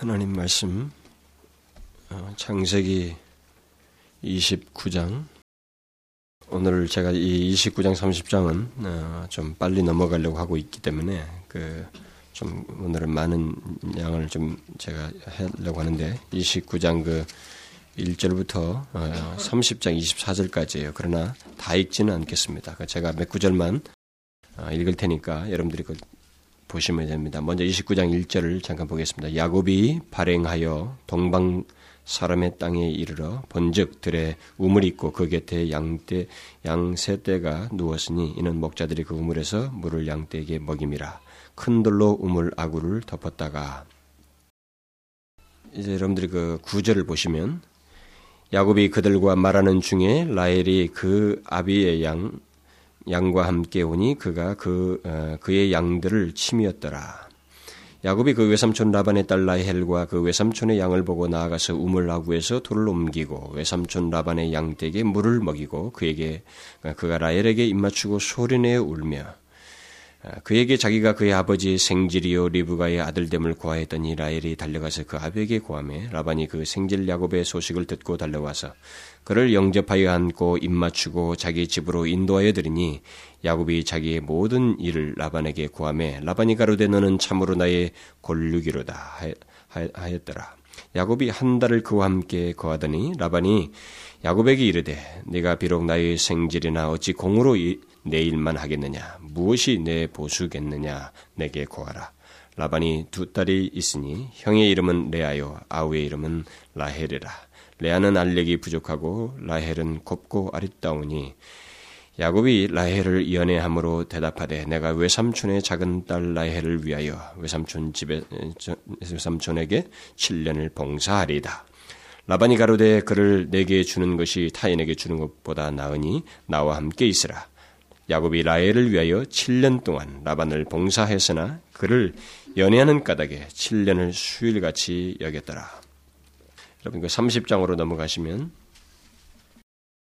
하나님 말씀 어, 창세기 29장 오늘 제가 이 29장 30장은 어, 좀 빨리 넘어가려고 하고 있기 때문에 그 좀 오늘은 많은 양을 좀 제가 하려고 하는데 29장 그 1절부터 30장 어, 24절까지예요. 그러나 다 읽지는 않겠습니다. 그 제가 몇 구절만 읽을 테니까 여러분들이 그 보시면 됩니다. 먼저 29장 1절을 잠깐 보겠습니다. 야곱이 발행하여 동방 사람의 땅에 이르러 본즉 들에 우물이 있고 그 곁에 양떼 양세 떼가 누웠으니 이는 목자들이 그 우물에서 물을 양떼에게 먹임이라 큰 돌로 우물 아구를 덮었다가 이제 여러분들이 그 구절을 보시면 야곱이 그들과 말하는 중에 라헬이 그 아비의 양 양과 함께 오니 그가 그 어, 그의 양들을 침이었더라. 야곱이 그 외삼촌 라반의 딸 라헬과 그 외삼촌의 양을 보고 나아가서 우물라구에서 돌을 옮기고 외삼촌 라반의 양에게 물을 먹이고 그에게 그가 라헬에게 입맞추고 소리내어 울며 아, 그에게 자기가 그의 아버지 생질이요 리브가의 아들됨을 고하였더니 라헬이 달려가서 그 아비에게 고함해 라반이 그 생질 야곱의 소식을 듣고 달려와서 그를 영접하여 안고 입맞추고 자기 집으로 인도하여 드리니 야곱이 자기의 모든 일을 라반에게 고함해 라반이 가로되 너는 참으로 나의 골육이로다 하였더라. 야곱이 한 달을 그와 함께 거하더니 라반이 야곱에게 이르되 네가 비록 나의 생질이나 어찌 공으로 내 일만 하겠느냐 무엇이 내 보수겠느냐 내게 고하라 라반이 두 딸이 있으니 형의 이름은 레아요 아우의 이름은 라헬이라 레아는 알력이 부족하고 라헬은 곱고 아리따우니 야곱이 라헬을 연애함으로 대답하되 내가 외삼촌의 작은 딸 라헬을 위하여 외삼촌 집에 외삼촌에게 7년을 봉사하리다. 라반이 가로되 그를 내게 주는 것이 타인에게 주는 것보다 나으니 나와 함께 있으라. 야곱이 라헬을 위하여 7년 동안 라반을 봉사했으나 그를 연애하는 까닭에 7년을 수일같이 여겼더라. 여러분 그 30장으로 넘어가시면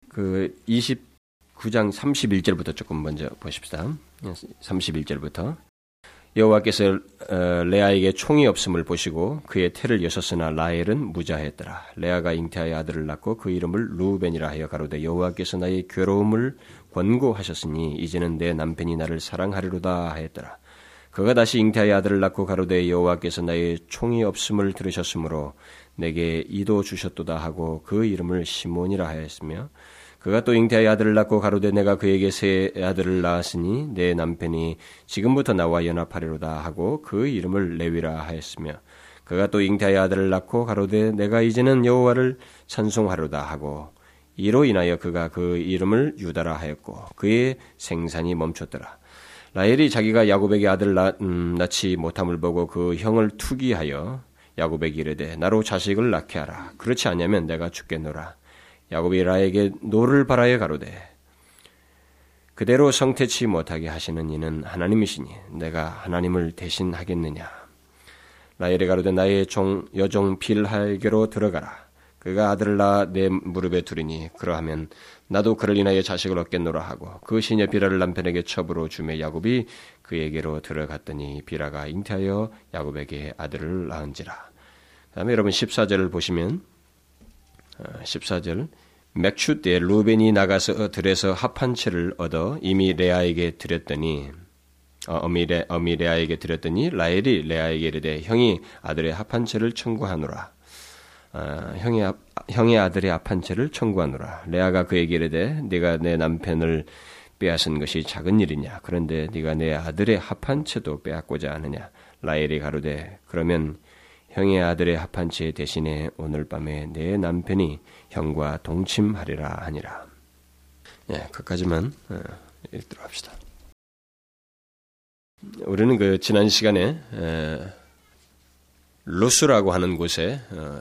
그 29장 31절부터 조금 먼저 보십시다. 31절부터 여호와께서 어, 레아에게 총이 없음을 보시고 그의 태를 여섰으나 라헬은 무자했더라. 레아가 잉태하여 아들을 낳고 그 이름을 루벤이라 하여 가로되 여호와께서 나의 괴로움을 권고하셨으니 이제는 내 남편이 나를 사랑하리로다 하였더라. 그가 다시 잉태하여 아들을 낳고 가로되 여호와께서 나의 총이 없음을 들으셨으므로 내게 이도 주셨도다 하고 그 이름을 시몬이라 하였으며 그가 또 잉태하여 아들을 낳고 가로되 내가 그에게 새 아들을 낳았으니 내 남편이 지금부터 나와 연합하리로다 하고 그 이름을 레위라 하였으며 그가 또 잉태하여 아들을 낳고 가로되 내가 이제는 여호와를 찬송하리로다 하고 이로 인하여 그가 그 이름을 유다라 하였고 그의 생산이 멈췄더라. 라헬이 자기가 야곱에게 아들을 낳, 음, 못함을 보고 그 형을 투기하여 야곱에게 이르되 나로 자식을 낳게 하라. 그렇지 않으면 내가 죽겠노라. 야곱이 라헬에게 노를 발하여 가로되 그대로 성태치 못하게 하시는 이는 하나님이시니 내가 하나님을 대신하겠느냐. 라헬이 가로되 나의 종 여종 빌하에게로 들어가라. 그가 아들을 낳아 내 무릎에 두리니 그러하면 나도 그를 인하여 자식을 얻겠노라 하고 그 시녀 비라를 남편에게 첩으로 주매 야곱이 그에게로 들어갔더니 비라가 잉태하여 야곱에게 아들을 낳은지라. 그다음에 여러분 14절을 보시면 14절 어, 맥추 때 루벤이 나가서 들에서 합한 채를 얻어 이미 레아에게 드렸더니 어, 어미, 레, 어미 레아에게 드렸더니 라엘이 레아에게 이르되 형이 아들의 합한 채를 청구하노라. 아, 형의, 형의 아들의 합한 채를 청구하노라. 레아가 그에게 이르되 네가 내 남편을 빼앗은 것이 작은 일이냐. 그런데 네가 내 아들의 합한 채도 빼앗고자 하느냐. 라엘이 가로되 그러면 형의 아들의 합한 채 대신에 오늘 밤에 내 남편이 형과 동침하리라 하니라. 예, 그까지만 어, 읽도록 합시다. 우리는 그 지난 시간에 에, 루스라고 하는 곳에 어,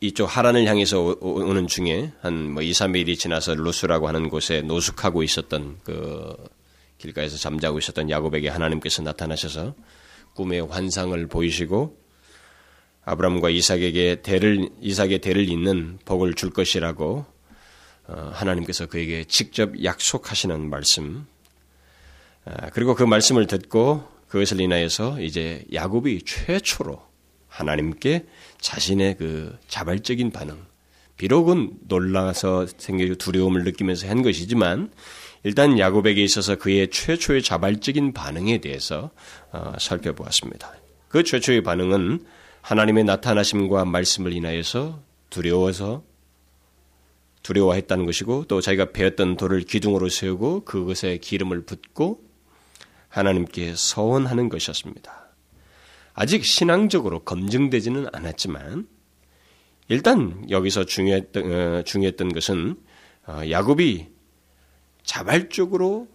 이쪽 하란을 향해서 오, 는 중에 한 뭐 2, 3일이 지나서 루스라고 하는 곳에 노숙하고 있었던 그 길가에서 잠자고 있었던 야곱에게 하나님께서 나타나셔서 꿈의 환상을 보이시고 아브람과 이삭에게 대를 이삭의 대를 잇는 복을 줄 것이라고 어, 하나님께서 그에게 직접 약속하시는 말씀. 아, 그리고 그 말씀을 듣고 그것을 인하여서 이제 야곱이 최초로 하나님께 자신의 그 자발적인 반응, 비록은 놀라서 생겨 두려움을 느끼면서 한 것이지만 일단 야곱에게 있어서 그의 최초의 자발적인 반응에 대해서 어, 살펴보았습니다. 그 최초의 반응은 하나님의 나타나심과 말씀을 인하여서 두려워서 두려워했다는 것이고 또 자기가 베었던 돌을 기둥으로 세우고 그것에 기름을 붓고 하나님께 서원하는 것이었습니다. 아직 신앙적으로 검증되지는 않았지만 일단 여기서 중요했던, 어, 중요했던 것은 어, 야곱이 자발적으로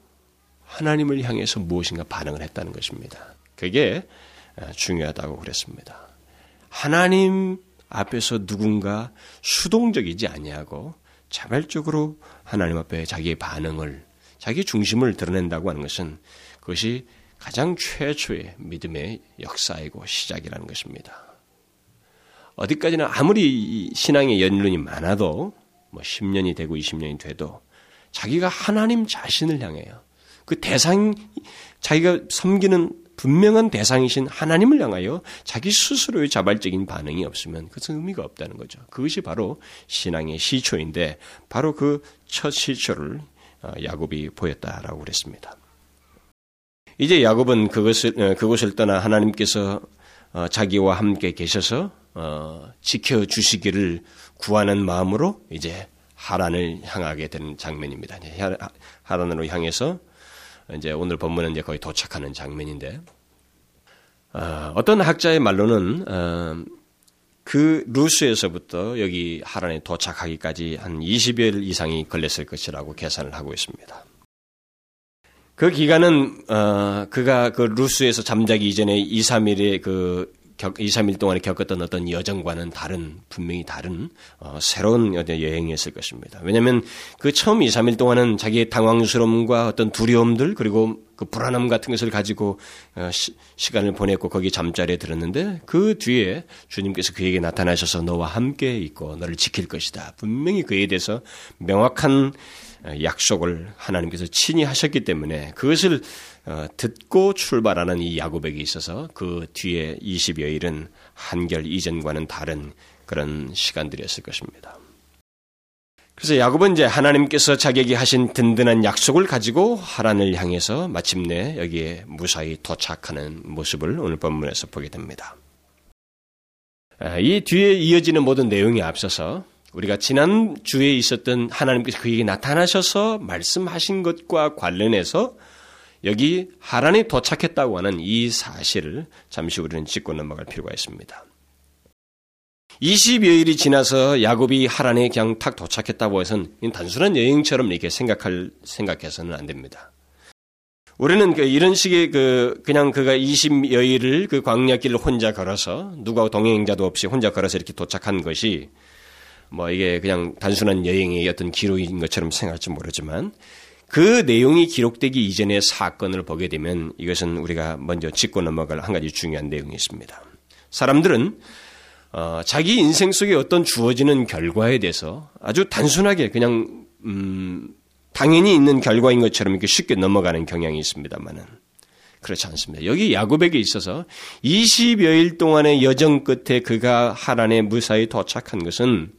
하나님을 향해서 무엇인가 반응을 했다는 것입니다. 그게 어, 중요하다고 그랬습니다. 하나님 앞에서 누군가 수동적이지 아니하고 자발적으로 하나님 앞에 자기의 반응을 자기 중심을 드러낸다고 하는 것은 그것이 가장 최초의 믿음의 역사이고 시작이라는 것입니다. 어디까지나 아무리 신앙의 연륜이 많아도 뭐 10년이 되고 20년이 돼도 자기가 하나님 자신을 향해요. 그 대상 자기가 섬기는 분명한 대상이신 하나님을 향하여 자기 스스로의 자발적인 반응이 없으면 그것은 의미가 없다는 거죠. 그것이 바로 신앙의 시초인데 바로 그 첫 시초를 어, 야곱이 보였다라고 그랬습니다. 이제 야곱은 그것을 어, 그곳을 떠나 하나님께서 어, 자기와 함께 계셔서 지켜 주시기를 구하는 마음으로 이제 하란을 향하게 되는 장면입니다. 하란으로 향해서 이제 오늘 본문은 이제 거의 도착하는 장면인데 어, 떤 학자의 말로는 어, 그 루스에서부터 여기 하란에 도착하기까지 한 20일 이상이 걸렸을 것이라고 계산을 하고 있습니다. 그 기간은 어, 그가 그 루스에서 잠자기 이전에 2, 3일의 그 2, 3일 동안에 겪었던 어떤 여정과는 다른, 분명히 다른, 어, 새로운 여행이었을 것입니다. 왜냐하면 그 처음 2, 3일 동안은 자기의 당황스러움과 어떤 두려움들, 그리고 그 불안함 같은 것을 가지고 어, 시, 간을 보냈고 거기 잠자리에 들었는데 그 뒤에 주님께서 그에게 나타나셔서 너와 함께 있고 너를 지킬 것이다. 분명히 그에 대해서 명확한 어, 약속을 하나님께서 친히 하셨기 때문에 그것을 어, 듣고 출발하는 이 야곱에게 있어서 그 뒤에 20여일은 한결 이전과는 다른 그런 시간들이었을 것입니다. 그래서 야곱은 이제 하나님께서 자기에게 하신 든든한 약속을 가지고 하란을 향해서 마침내 여기에 무사히 도착하는 모습을 오늘 본문에서 보게 됩니다. 아, 이 뒤에 이어지는 모든 내용에 앞서서 우리가 지난 주에 있었던 하나님께서 그에게 나타나셔서 말씀하신 것과 관련해서 여기 하란에 도착했다고 하는 이 사실을 잠시 우리는 짚고 넘어갈 필요가 있습니다. 20여일이 지나서 야곱이 하란에 그냥 탁 도착했다고 해서는 단순한 여행처럼 이렇게 생각할, 생각해서는 안 됩니다. 우리는 그 이런 식의 그, 그냥 그가 20여일을 그 광야길을 혼자 걸어서 누가 동행자도 없이 혼자 걸어서 이렇게 도착한 것이 뭐 이게 그냥 단순한 여행의 어떤 기록인 것처럼 생각할지 모르지만 그 내용이 기록되기 이전의 사건을 보게 되면 이것은 우리가 먼저 짚고 넘어갈 한 가지 중요한 내용이 있습니다. 사람들은 어, 자기 인생 속에 어떤 주어지는 결과에 대해서 아주 단순하게 그냥 음, 당연히 있는 결과인 것처럼 이렇게 쉽게 넘어가는 경향이 있습니다만은 그렇지 않습니다. 여기 야곱에게 있어서 20여일 동안의 여정 끝에 그가 하란에 무사히 도착한 것은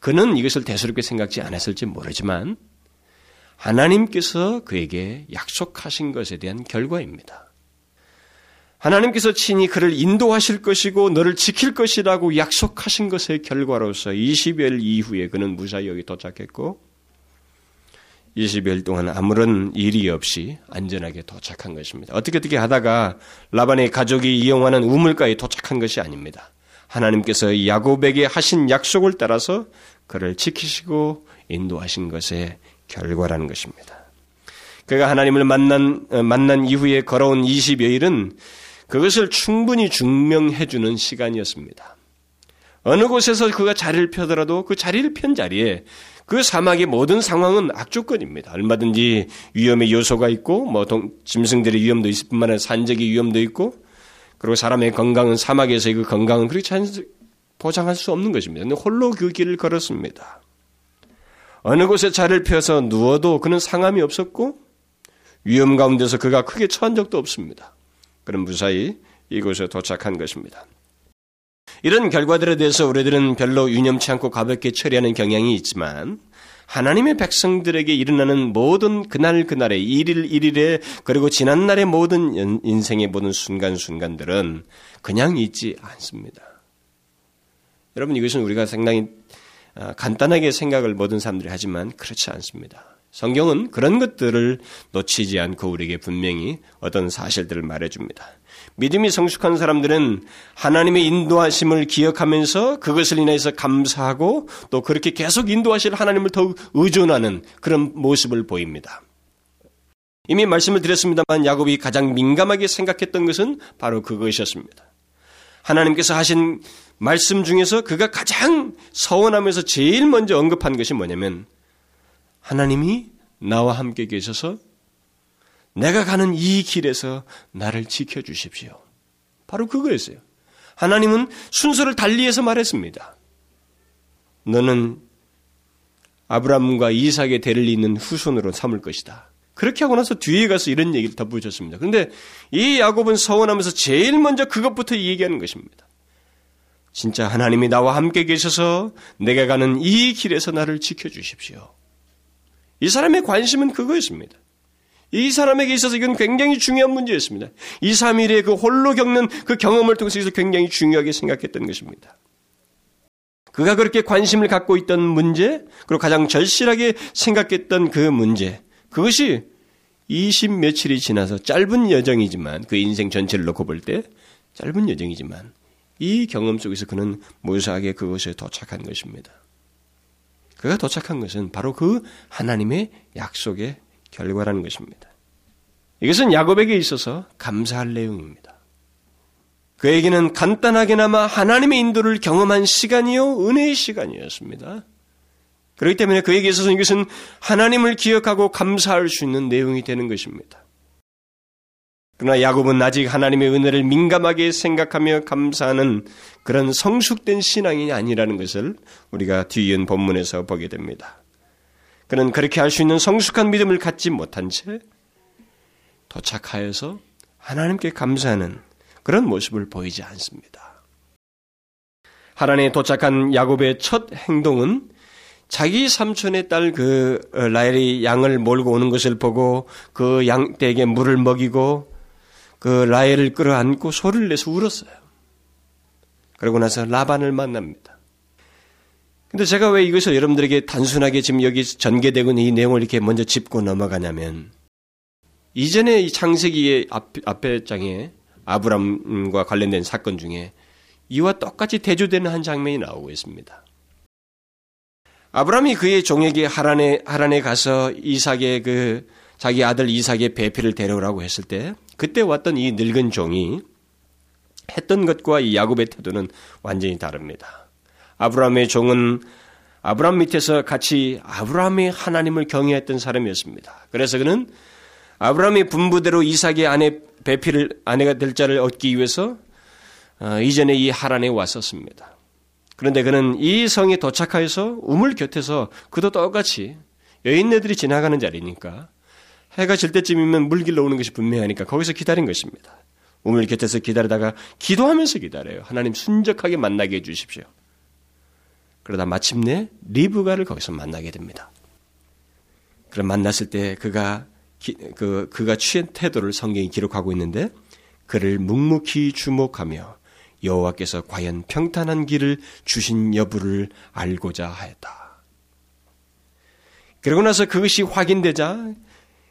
그는 이것을 대수롭게 생각지 않았을지 모르지만 하나님께서 그에게 약속하신 것에 대한 결과입니다. 하나님께서 친히 그를 인도하실 것이고 너를 지킬 것이라고 약속하신 것의 결과로서 20일 이후에 그는 무사히 여기 도착했고 20일 동안 아무런 일이 없이 안전하게 도착한 것입니다. 어떻게 어떻게 하다가 라반의 가족이 이용하는 우물가에 도착한 것이 아닙니다. 하나님께서 야곱에게 하신 약속을 따라서 그를 지키시고 인도하신 것의 결과라는 것입니다. 그가 하나님을 만난, 어, 만난 이후에 걸어온 20여일은 그것을 충분히 증명해 주는 시간이었습니다. 어느 곳에서 그가 자리를 펴더라도 그 자리를 편 자리에 그 사막의 모든 상황은 악조건입니다. 얼마든지 위험의 요소가 있고, 뭐, 동, 짐승들의 위험도 있을 뿐만 아니라 산적의 위험도 있고, 그리고 사람의 건강은 사막에서의 그 건강은 그렇게 보장할 수 없는 것입니다. 홀로 그 길을 걸었습니다. 어느 곳에 자리를 펴서 누워도 그는 상함이 없었고 위험 가운데서 그가 크게 처한 적도 없습니다. 그는 무사히 이곳에 도착한 것입니다. 이런 결과들에 대해서 우리들은 별로 유념치 않고 가볍게 처리하는 경향이 있지만 하나님의 백성들에게 일어나는 모든 그날 그날의 일일 일일에 그리고 지난 날의 모든 인생의 모든 순간 순간들은 그냥 있지 않습니다. 여러분 이것은 우리가 상당히 아, 간단하게 생각을 모든 사람들이 하지만 그렇지 않습니다. 성경은 그런 것들을 놓치지 않고 우리에게 분명히 어떤 사실들을 말해줍니다. 믿음이 성숙한 사람들은 하나님의 인도하심을 기억하면서 그것을 인해서 감사하고 또 그렇게 계속 인도하실 하나님을 더욱 의존하는 그런 모습을 보입니다. 이미 말씀을 드렸습니다만 야곱이 가장 민감하게 생각했던 것은 바로 그것이었습니다. 하나님께서 하신 말씀 중에서 그가 가장 서원하면서 제일 먼저 언급한 것이 뭐냐면 하나님이 나와 함께 계셔서 내가 가는 이 길에서 나를 지켜 주십시오. 바로 그거였어요. 하나님은 순서를 달리해서 말했습니다. 너는 아브라함과 이삭의 대를 잇는 후손으로 삼을 것이다. 그렇게 하고 나서 뒤에 가서 이런 얘기를 덧붙였습니다. 그런데 이 야곱은 서원하면서 제일 먼저 그것부터 얘기하는 것입니다. 진짜 하나님이 나와 함께 계셔서 내가 가는 이 길에서 나를 지켜주십시오. 이 사람의 관심은 그거였습니다. 이 사람에게 있어서 이건 굉장히 중요한 문제였습니다. 2, 3일의 그 홀로 겪는 그 경험을 통해서 굉장히 중요하게 생각했던 것입니다. 그가 그렇게 관심을 갖고 있던 문제, 그리고 가장 절실하게 생각했던 그 문제, 그것이 20 며칠이 지나서 짧은 여정이지만 그 인생 전체를 놓고 볼 때 짧은 여정이지만 이 경험 속에서 그는 무사하게 그것에 도착한 것입니다. 그가 도착한 것은 바로 그 하나님의 약속의 결과라는 것입니다. 이것은 야곱에게 있어서 감사할 내용입니다. 그에게는 간단하게나마 하나님의 인도를 경험한 시간이요, 은혜의 시간이었습니다. 그렇기 때문에 그에게 있어서 이것은 하나님을 기억하고 감사할 수 있는 내용이 되는 것입니다. 그러나 야곱은 아직 하나님의 은혜를 민감하게 생각하며 감사하는 그런 성숙된 신앙이 아니라는 것을 우리가 뒤이은 본문에서 보게 됩니다. 그는 그렇게 할 수 있는 성숙한 믿음을 갖지 못한 채 도착하여서 하나님께 감사하는 그런 모습을 보이지 않습니다. 하나님에 도착한 야곱의 첫 행동은 자기 삼촌의 딸 그 라헬이 양을 몰고 오는 것을 보고 그 양떼에게 물을 먹이고 그 라헬을 끌어안고 소리를 내서 울었어요. 그러고 나서 라반을 만납니다. 근데 제가 왜 이것을 여러분들에게 단순하게 지금 여기 전개되고 있는 이 내용을 이렇게 먼저 짚고 넘어가냐면 이전에 이 창세기의 앞, 앞에 장에 아브람과 관련된 사건 중에 이와 똑같이 대조되는 한 장면이 나오고 있습니다. 아브람이 그의 종에게 하란에 하란에 가서 이삭의 그 자기 아들 이삭의 배필을 데려오라고 했을 때 그때 왔던 이 늙은 종이 했던 것과 이 야곱의 태도는 완전히 다릅니다. 아브라함의 종은 아브라함 밑에서 같이 아브라함의 하나님을 경외했던 사람이었습니다. 그래서 그는 아브라함의 분부대로 이삭의 아내 배필을 아내가 될 자를 얻기 위해서 어, 이전에 이 하란에 왔었습니다. 그런데 그는 이 성에 도착하여서 우물 곁에서 그도 똑같이 여인네들이 지나가는 자리니까 해가 질 때쯤이면 물길로 오는 것이 분명하니까 거기서 기다린 것입니다. 우물 곁에서 기다리다가 기도하면서 기다려요. 하나님 순적하게 만나게 해주십시오. 그러다 마침내 리브가를 거기서 만나게 됩니다. 그럼 만났을 때 그가 기, 그 그가 취한 태도를 성경이 기록하고 있는데 그를 묵묵히 주목하며 여호와께서 과연 평탄한 길을 주신 여부를 알고자 하였다. 그러고 나서 그것이 확인되자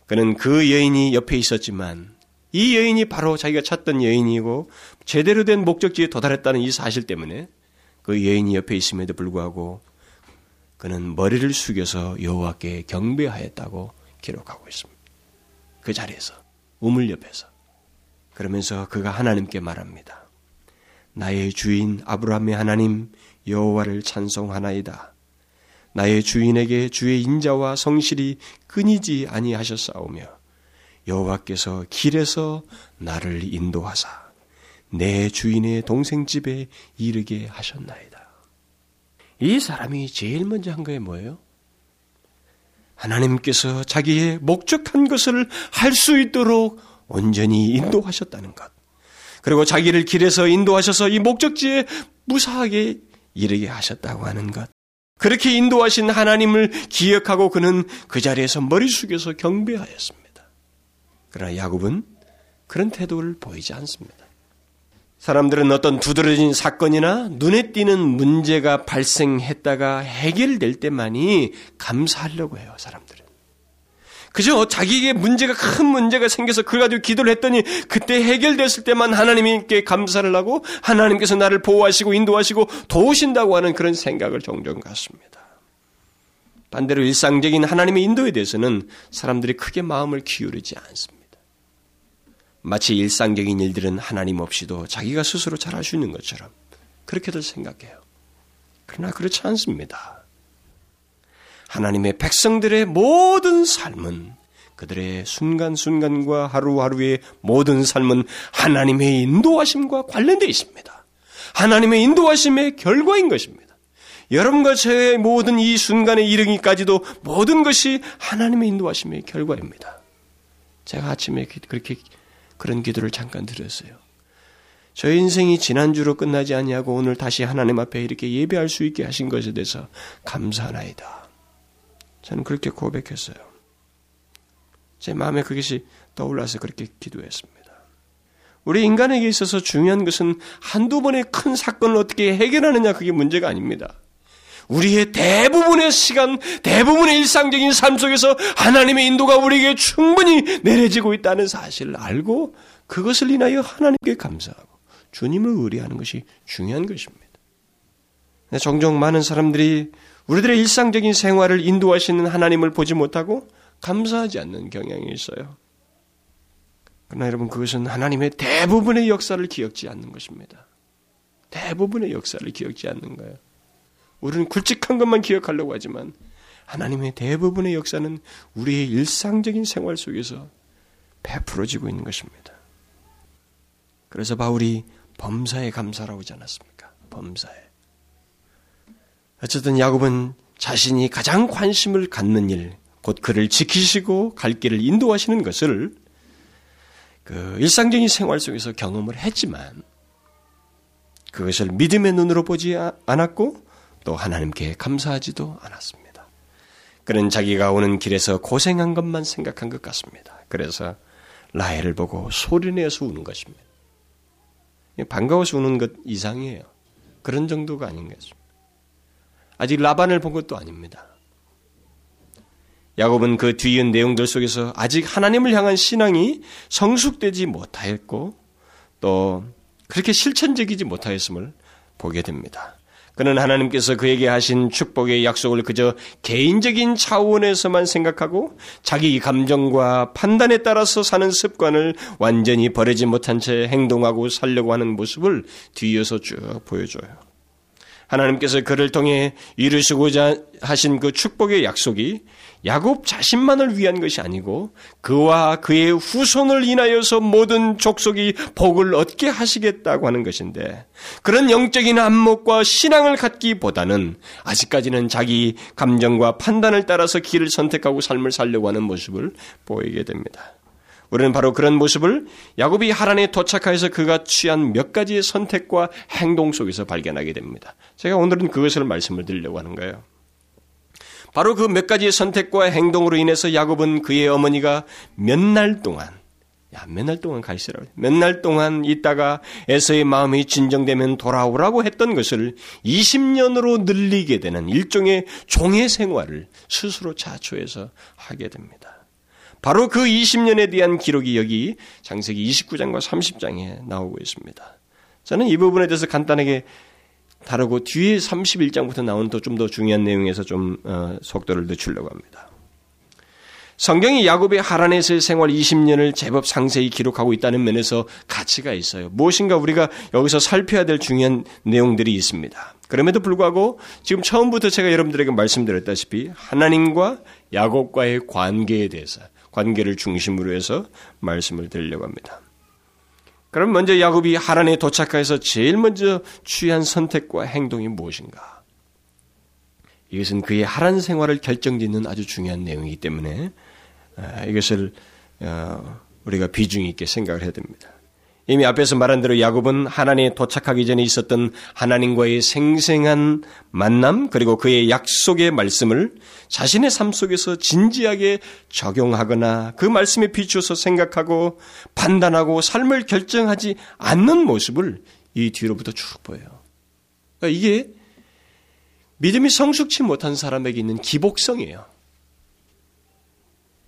그는 그 여인이 옆에 있었지만 이 여인이 바로 자기가 찾던 여인이고 제대로 된 목적지에 도달했다는 이 사실 때문에 그 여인이 옆에 있음에도 불구하고 그는 머리를 숙여서 여호와께 경배하였다고 기록하고 있습니다. 그 자리에서 우물 옆에서 그러면서 그가 하나님께 말합니다. 나의 주인 아브라함의 하나님 여호와를 찬송하나이다. 나의 주인에게 주의 인자와 성실이 끊이지 아니하셨사오며 여호와께서 길에서 나를 인도하사 내 주인의 동생 집에 이르게 하셨나이다. 이 사람이 제일 먼저 한 거에 뭐예요? 하나님께서 자기의 목적한 것을 할 수 있도록 온전히 인도하셨다는 것. 그리고 자기를 길에서 인도하셔서 이 목적지에 무사하게 이르게 하셨다고 하는 것. 그렇게 인도하신 하나님을 기억하고 그는 그 자리에서 머리 숙여서 경배하였습니다. 그러나 야곱은 그런 태도를 보이지 않습니다. 사람들은 어떤 두드러진 사건이나 눈에 띄는 문제가 발생했다가 해결될 때만이 감사하려고 해요, 사람들은. 그저 자기에게 문제가 큰 문제가 생겨서 그걸 가지고 기도를 했더니 그때 해결됐을 때만 하나님께 감사를 하고 하나님께서 나를 보호하시고 인도하시고 도우신다고 하는 그런 생각을 종종 갖습니다. 반대로 일상적인 하나님의 인도에 대해서는 사람들이 크게 마음을 기울이지 않습니다. 마치 일상적인 일들은 하나님 없이도 자기가 스스로 잘할 수 있는 것처럼 그렇게들 생각해요. 그러나 그렇지 않습니다. 하나님의 백성들의 모든 삶은 그들의 순간순간과 하루하루의 모든 삶은 하나님의 인도하심과 관련되어 있습니다. 하나님의 인도하심의 결과인 것입니다. 여러분과 저의 모든 이 순간에 이르기까지도 모든 것이 하나님의 인도하심의 결과입니다. 제가 아침에 그렇게 그런 기도를 잠깐 드렸어요. 저의 인생이 지난주로 끝나지 아니하고 오늘 다시 하나님 앞에 이렇게 예배할 수 있게 하신 것에 대해서 감사하나이다. 저는 그렇게 고백했어요. 제 마음에 그것이 떠올라서 그렇게 기도했습니다. 우리 인간에게 있어서 중요한 것은 한두 번의 큰 사건을 어떻게 해결하느냐 그게 문제가 아닙니다. 우리의 대부분의 시간, 대부분의 일상적인 삶 속에서 하나님의 인도가 우리에게 충분히 내려지고 있다는 사실을 알고 그것을 인하여 하나님께 감사하고 주님을 의뢰하는 것이 중요한 것입니다. 종종 많은 사람들이 우리들의 일상적인 생활을 인도하시는 하나님을 보지 못하고 감사하지 않는 경향이 있어요. 그러나 여러분 그것은 하나님의 대부분의 역사를 기억지 않는 것입니다. 대부분의 역사를 기억지 않는 거예요. 우리는 굵직한 것만 기억하려고 하지만 하나님의 대부분의 역사는 우리의 일상적인 생활 속에서 베풀어지고 있는 것입니다. 그래서 바울이 범사에 감사라고 하지 않았습니까? 범사에. 어쨌든 야곱은 자신이 가장 관심을 갖는 일, 곧 그를 지키시고 갈 길을 인도하시는 것을 그 일상적인 생활 속에서 경험을 했지만 그것을 믿음의 눈으로 보지 않았고 또 하나님께 감사하지도 않았습니다. 그는 자기가 오는 길에서 고생한 것만 생각한 것 같습니다. 그래서 라헬을 보고 소리내서 우는 것입니다. 반가워서 우는 것 이상이에요. 그런 정도가 아닌 것입니다. 아직 라반을 본 것도 아닙니다. 야곱은 그 뒤이은 내용들 속에서 아직 하나님을 향한 신앙이 성숙되지 못하였고 또 그렇게 실천적이지 못하였음을 보게 됩니다. 그는 하나님께서 그에게 하신 축복의 약속을 그저 개인적인 차원에서만 생각하고 자기 감정과 판단에 따라서 사는 습관을 완전히 버리지 못한 채 행동하고 살려고 하는 모습을 뒤이어서 쭉 보여줘요. 하나님께서 그를 통해 이루시고자 하신 그 축복의 약속이 야곱 자신만을 위한 것이 아니고 그와 그의 후손을 인하여서 모든 족속이 복을 얻게 하시겠다고 하는 것인데 그런 영적인 안목과 신앙을 갖기보다는 아직까지는 자기 감정과 판단을 따라서 길을 선택하고 삶을 살려고 하는 모습을 보이게 됩니다. 우리는 바로 그런 모습을 야곱이 하란에 도착하여서 그가 취한 몇 가지의 선택과 행동 속에서 발견하게 됩니다. 제가 오늘은 그것을 말씀을 드리려고 하는 거예요. 바로 그 몇 가지의 선택과 행동으로 인해서 야곱은 그의 어머니가 몇 날 동안 야, 몇 날 동안 가 있으라고. 몇 날 동안 있다가 에서의 마음이 진정되면 돌아오라고 했던 것을 20년으로 늘리게 되는 일종의 종의 생활을 스스로 자초해서 하게 됩니다. 바로 그 20년에 대한 기록이 여기 장세기 29장과 30장에 나오고 있습니다. 저는 이 부분에 대해서 간단하게 다르고 뒤에 31장부터 나오는 또좀더 중요한 내용에서 좀 어, 속도를 늦추려고 합니다. 성경이 야곱의 하란에서의 생활 20년을 제법 상세히 기록하고 있다는 면에서 가치가 있어요. 무엇인가 우리가 여기서 살펴야 될 중요한 내용들이 있습니다. 그럼에도 불구하고 지금 처음부터 제가 여러분들에게 말씀드렸다시피 하나님과 야곱과의 관계에 대해서 관계를 중심으로 해서 말씀을 드리려고 합니다. 그럼 먼저 야곱이 하란에 도착해서 제일 먼저 취한 선택과 행동이 무엇인가? 이것은 그의 하란 생활을 결정짓는 아주 중요한 내용이기 때문에 아, 이것을 어, 우리가 비중 있게 생각을 해야 됩니다. 이미 앞에서 말한 대로 야곱은 하나님에 도착하기 전에 있었던 하나님과의 생생한 만남 그리고 그의 약속의 말씀을 자신의 삶 속에서 진지하게 적용하거나 그 말씀에 비추어서 생각하고 판단하고 삶을 결정하지 않는 모습을 이 뒤로부터 쭉 보여요. 그러니까 이게 믿음이 성숙치 못한 사람에게 있는 기복성이에요.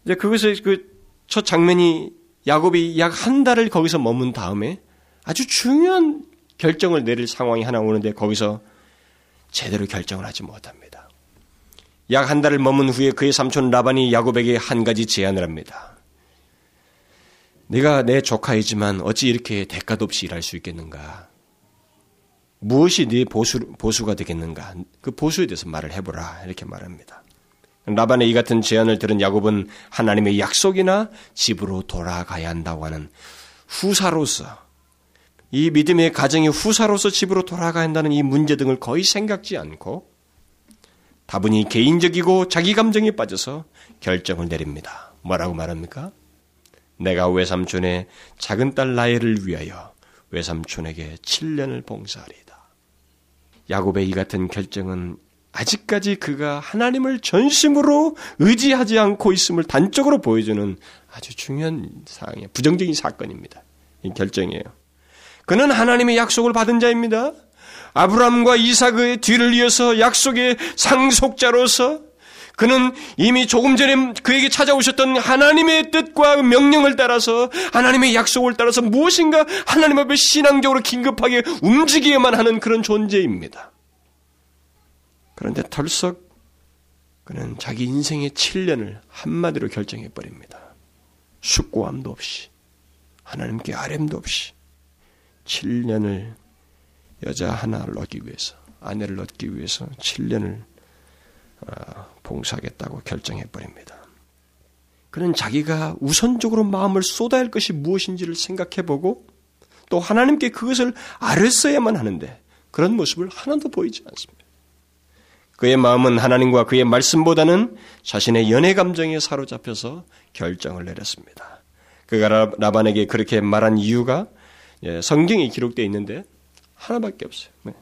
이제 그것을 그 첫 장면이 야곱이 약 한 달을 거기서 머문 다음에 아주 중요한 결정을 내릴 상황이 하나 오는데 거기서 제대로 결정을 하지 못합니다. 약 한 달을 머문 후에 그의 삼촌 라반이 야곱에게 한 가지 제안을 합니다. 네가 내 조카이지만 어찌 이렇게 대가도 없이 일할 수 있겠는가? 무엇이 네 보수, 보수가 되겠는가? 그 보수에 대해서 말을 해보라. 이렇게 말합니다. 라반의 이 같은 제안을 들은 야곱은 하나님의 약속이나 집으로 돌아가야 한다고 하는 후사로서 이 믿음의 가정의 후사로서 집으로 돌아가야 한다는 이 문제 등을 거의 생각지 않고 다분히 개인적이고 자기 감정에 빠져서 결정을 내립니다. 뭐라고 말합니까? 내가 외삼촌의 작은 딸 나엘을 위하여 외삼촌에게 7년을 봉사하리다. 야곱의 이 같은 결정은 아직까지 그가 하나님을 전심으로 의지하지 않고 있음을 단적으로 보여주는 아주 중요한 사항이에요. 부정적인 사건입니다. 이 결정이에요. 그는 하나님의 약속을 받은 자입니다. 아브라함과 이삭의 뒤를 이어서 약속의 상속자로서 그는 이미 조금 전에 그에게 찾아오셨던 하나님의 뜻과 명령을 따라서 하나님의 약속을 따라서 무엇인가 하나님 앞에 신앙적으로 긴급하게 움직여야만 하는 그런 존재입니다. 그런데 털썩 그는 자기 인생의 7년을 한마디로 결정해 버립니다. 숙고함도 없이 하나님께 아뢰도 없이 7년을 여자 하나를 얻기 위해서 아내를 얻기 위해서 7년을 어, 봉사하겠다고 결정해 버립니다. 그는 자기가 우선적으로 마음을 쏟아야 할 것이 무엇인지를 생각해 보고 또 하나님께 그것을 아뢰어야만 하는데 그런 모습을 하나도 보이지 않습니다. 그의 마음은 하나님과 그의 말씀보다는 자신의 연애 감정에 사로잡혀서 결정을 내렸습니다. 그가 라반에게 그렇게 말한 이유가 예, 성경에 기록되어 있는데 하나밖에 없어요. 네.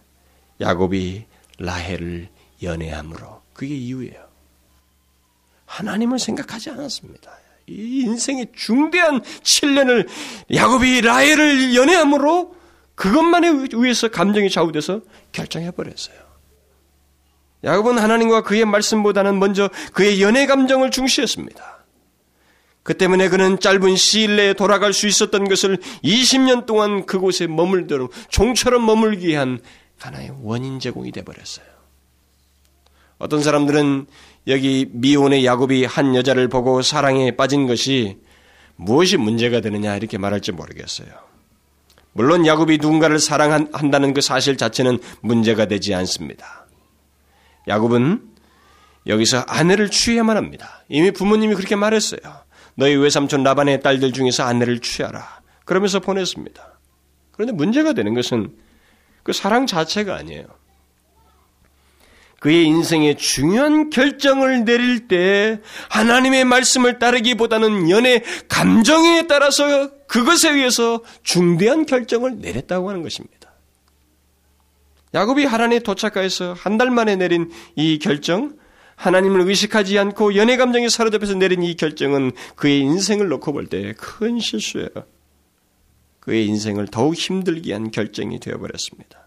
야곱이 라헬을 연애함으로 그게 이유예요. 하나님을 생각하지 않았습니다. 이 인생의 중대한 7년을 야곱이 라헬을 연애함으로 그것만에 의해서 감정이 좌우돼서 결정해버렸어요. 야곱은 하나님과 그의 말씀보다는 먼저 그의 연애 감정을 중시했습니다. 그 때문에 그는 짧은 시일 내에 돌아갈 수 있었던 것을 20년 동안 그곳에 머물도록 종처럼 머물게 한 하나의 원인 제공이 되어버렸어요. 어떤 사람들은 여기 미혼의 야곱이 한 여자를 보고 사랑에 빠진 것이 무엇이 문제가 되느냐 이렇게 말할지 모르겠어요. 물론 야곱이 누군가를 사랑한다는 그 사실 자체는 문제가 되지 않습니다. 야곱은 여기서 아내를 취해야만 합니다. 이미 부모님이 그렇게 말했어요. 너희 외삼촌 라반의 딸들 중에서 아내를 취하라. 그러면서 보냈습니다. 그런데 문제가 되는 것은 그 사랑 자체가 아니에요. 그의 인생의 중요한 결정을 내릴 때 하나님의 말씀을 따르기보다는 연애 감정에 따라서 그것에 의해서 중대한 결정을 내렸다고 하는 것입니다. 야곱이 하나님에 도착하여서 한 달 만에 내린 이 결정, 하나님을 의식하지 않고 연애 감정에 사로잡혀서 내린 이 결정은 그의 인생을 놓고 볼 때 큰 실수예요. 그의 인생을 더욱 힘들게 한 결정이 되어버렸습니다.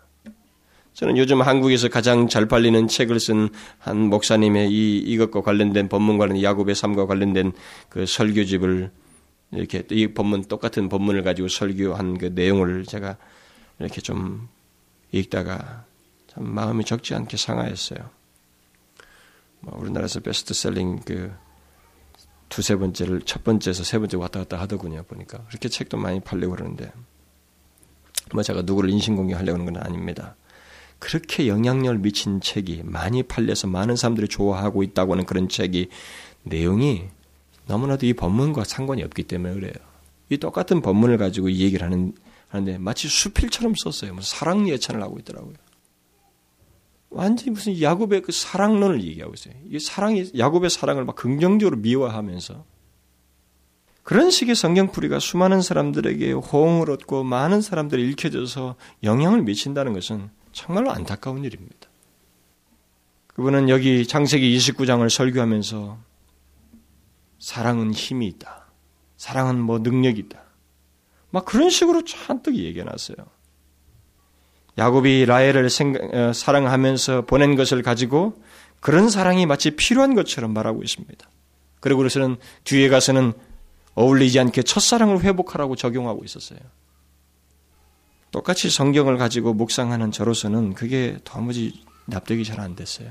저는 요즘 한국에서 가장 잘 팔리는 책을 쓴 한 목사님의 이, 이것과 관련된 관련 야곱의 삶과 관련된 그 설교집을 이렇게 이 본문 똑같은 본문을 가지고 설교한 그 내용을 제가 이렇게 좀 읽다가 참 마음이 적지 않게 상하였어요. 뭐 우리나라에서 베스트셀링 그 두세 번째를 첫 번째에서 세 번째 왔다 갔다 하더군요 보니까 그렇게 책도 많이 팔리고 그러는데 뭐 제가 누구를 인신공격하려고 하는 건 아닙니다. 그렇게 영향력을 미친 책이 많이 팔려서 많은 사람들이 좋아하고 있다고 하는 그런 책이 내용이 너무나도 이 법문과 상관이 없기 때문에 그래요. 이 똑같은 법문을 가지고 이 얘기를 하는 하는데 마치 수필처럼 썼어요. 무슨 사랑 예찬을 하고 있더라고요. 완전히 무슨 야곱의 그 사랑론을 얘기하고 있어요. 이 사랑이 야곱의 사랑을 막 긍정적으로 미화하면서 그런 식의 성경풀이가 수많은 사람들에게 호응을 얻고 많은 사람들이 읽혀져서 영향을 미친다는 것은 정말로 안타까운 일입니다. 그분은 여기 장세기 29장을 설교하면서 사랑은 힘이 있다. 사랑은 뭐 능력이 있다. 막 그런 식으로 잔뜩 얘기해 놨어요. 야곱이 라헬을 어, 사랑하면서 보낸 것을 가지고 그런 사랑이 마치 필요한 것처럼 말하고 있습니다. 그리고 그래서는 뒤에 가서는 어울리지 않게 첫사랑을 회복하라고 적용하고 있었어요. 똑같이 성경을 가지고 묵상하는 저로서는 그게 도무지 납득이 잘 안 됐어요.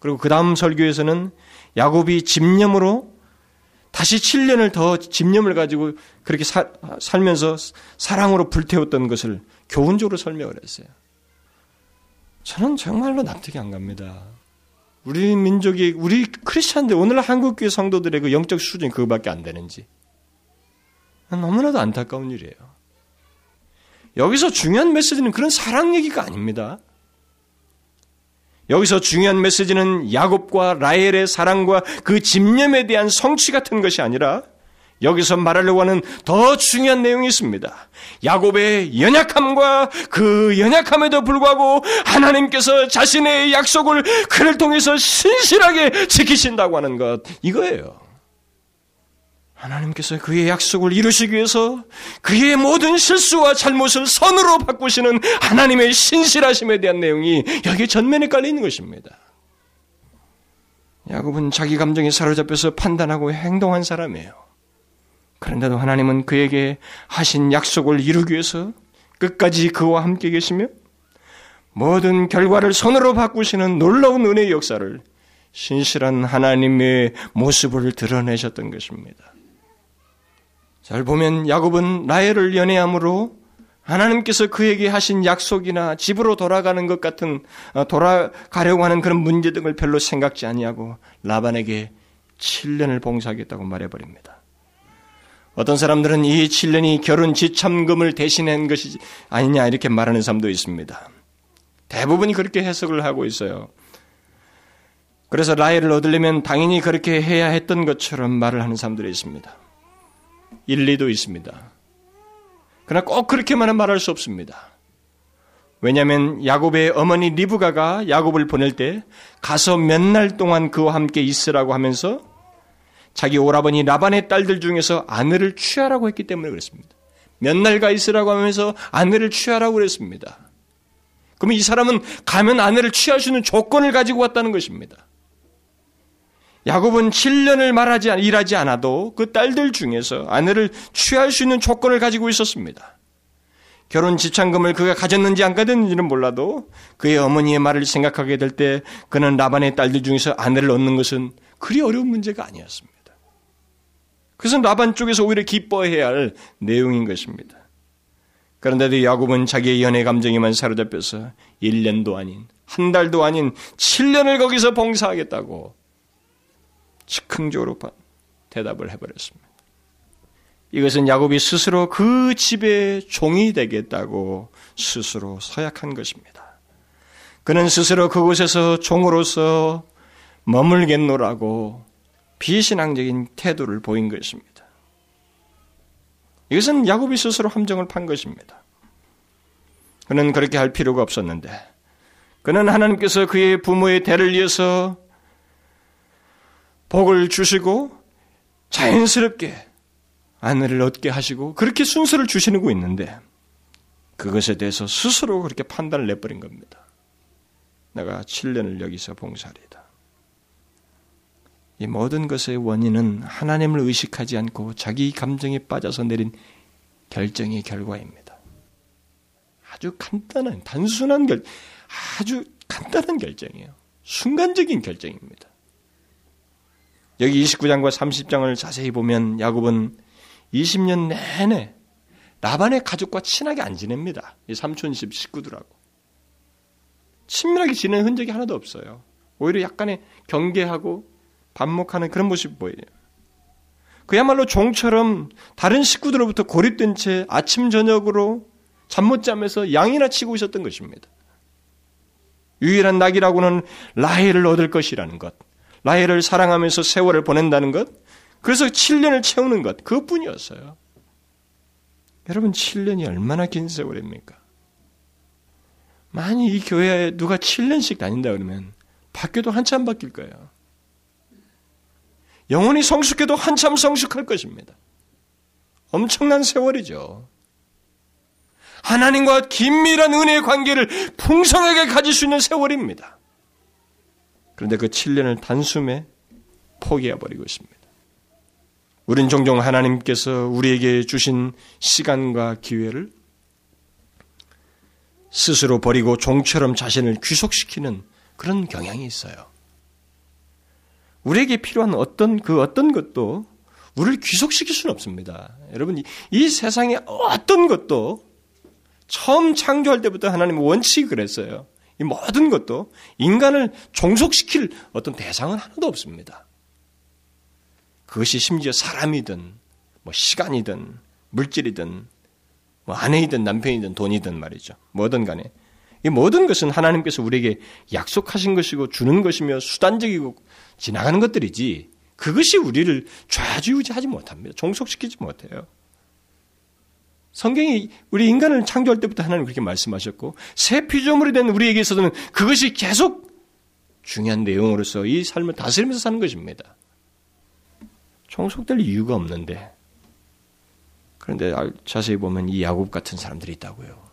그리고 그 다음 설교에서는 야곱이 집념으로 다시 7년을 더 집념을 가지고 그렇게 사, 살면서 사랑으로 불태웠던 것을 교훈적으로 설명을 했어요. 저는 정말로 납득이 안 갑니다. 우리 민족이 우리 크리스천들 오늘 한국교회 성도들의 그 영적 수준이 그거밖에 안 되는지 너무나도 안타까운 일이에요. 여기서 중요한 메시지는 그런 사랑 얘기가 아닙니다. 여기서 중요한 메시지는 야곱과 라헬의 사랑과 그 집념에 대한 성취 같은 것이 아니라 여기서 말하려고 하는 더 중요한 내용이 있습니다. 야곱의 연약함과 그 연약함에도 불구하고 하나님께서 자신의 약속을 그를 통해서 신실하게 지키신다고 하는 것 이거예요. 하나님께서 그의 약속을 이루시기 위해서 그의 모든 실수와 잘못을 선으로 바꾸시는 하나님의 신실하심에 대한 내용이 여기에 전면에 깔려 있는 것입니다. 야곱은 자기 감정에 사로잡혀서 판단하고 행동한 사람이에요. 그런데도 하나님은 그에게 하신 약속을 이루기 위해서 끝까지 그와 함께 계시며 모든 결과를 손으로 바꾸시는 놀라운 은혜의 역사를 신실한 하나님의 모습을 드러내셨던 것입니다. 잘 보면 야곱은 라헬을 연애함으로 하나님께서 그에게 하신 약속이나 집으로 돌아가는 것 같은 어, 돌아가려고 하는 그런 문제 등을 별로 생각지 아니하고 라반에게 7년을 봉사하겠다고 말해버립니다. 어떤 사람들은 이 7년이 결혼 지참금을 대신한 것이 아니냐 이렇게 말하는 사람도 있습니다. 대부분이 그렇게 해석을 하고 있어요. 그래서 라헬을 얻으려면 당연히 그렇게 해야 했던 것처럼 말을 하는 사람들이 있습니다. 일리도 있습니다. 그러나 꼭 그렇게만은 말할 수 없습니다. 왜냐하면 야곱의 어머니 리브가가 야곱을 보낼 때 가서 몇 날 동안 그와 함께 있으라고 하면서 자기 오라버니 라반의 딸들 중에서 아내를 취하라고 했기 때문에 그랬습니다. 몇 날 가 있으라고 하면서 아내를 취하라고 그랬습니다. 그러면 이 사람은 가면 아내를 취할 수 있는 조건을 가지고 왔다는 것입니다. 야곱은 7년을 말하지 일하지 않아도 그 딸들 중에서 아내를 취할 수 있는 조건을 가지고 있었습니다. 결혼 지참금을 그가 가졌는지 안 가졌는지는 몰라도 그의 어머니의 말을 생각하게 될 때 그는 라반의 딸들 중에서 아내를 얻는 것은 그리 어려운 문제가 아니었습니다. 그것은 라반 쪽에서 오히려 기뻐해야 할 내용인 것입니다. 그런데도 야곱은 자기의 연애 감정에만 사로잡혀서 1년도 아닌 한 달도 아닌 7년을 거기서 봉사하겠다고 즉흥적으로 대답을 해버렸습니다. 이것은 야곱이 스스로 그 집의 종이 되겠다고 스스로 서약한 것입니다. 그는 스스로 그곳에서 종으로서 머물겠노라고 비신앙적인 태도를 보인 것입니다. 이것은 야곱이 스스로 함정을 판 것입니다. 그는 그렇게 할 필요가 없었는데, 그는 하나님께서 그의 부모의 대를 이어서 복을 주시고 자연스럽게 아내를 얻게 하시고 그렇게 순서를 주시는 거 있는데 그것에 대해서 스스로 그렇게 판단을 내버린 겁니다. 내가 7년을 여기서 봉사리다. 이 모든 것의 원인은 하나님을 의식하지 않고 자기 감정에 빠져서 내린 결정의 결과입니다. 아주 간단한, 단순한 결, 아주 간단한 결정이에요. 순간적인 결정입니다. 여기 29장과 30장을 자세히 보면 야곱은 20년 내내 라반의 가족과 친하게 안 지냅니다. 이 삼촌 집 식구들하고. 친밀하게 지내는 흔적이 하나도 없어요. 오히려 약간의 경계하고 반목하는 그런 모습이 보여요. 그야말로 종처럼 다른 식구들로부터 고립된 채 아침 저녁으로 잠 못 자면서 양이나 치고 있었던 것입니다. 유일한 낙이라고는 라헬을 얻을 것이라는 것. 라헬을 사랑하면서 세월을 보낸다는 것, 그래서 7년을 채우는 것, 그것뿐이었어요. 여러분, 7년이 얼마나 긴 세월입니까? 만약 이 교회에 누가 7년씩 다닌다 그러면 바뀌어도 한참 바뀔 거예요. 영혼이 성숙해도 한참 성숙할 것입니다. 엄청난 세월이죠. 하나님과 긴밀한 은혜의 관계를 풍성하게 가질 수 있는 세월입니다. 그런데 그 7년을 단숨에 포기해버리고 있습니다. 우린 종종 하나님께서 우리에게 주신 시간과 기회를 스스로 버리고 종처럼 자신을 귀속시키는 그런 경향이 있어요. 우리에게 필요한 어떤 그 어떤 것도 우리를 귀속시킬 수는 없습니다. 여러분 이 세상의 어떤 것도 처음 창조할 때부터 하나님의 원칙이 그랬어요. 이 모든 것도 인간을 종속시킬 어떤 대상은 하나도 없습니다. 그것이 심지어 사람이든 뭐 시간이든 물질이든 뭐 아내이든 남편이든 돈이든 말이죠. 뭐든 간에 이 모든 것은 하나님께서 우리에게 약속하신 것이고 주는 것이며 수단적이고 지나가는 것들이지 그것이 우리를 좌지우지하지 못합니다. 종속시키지 못해요. 성경이 우리 인간을 창조할 때부터 하나님 그렇게 말씀하셨고 새 피조물이 된 우리에게 있어서는 그것이 계속 중요한 내용으로서 이 삶을 다스리면서 사는 것입니다. 종속될 이유가 없는데 그런데 자세히 보면 이 야곱 같은 사람들이 있다고요.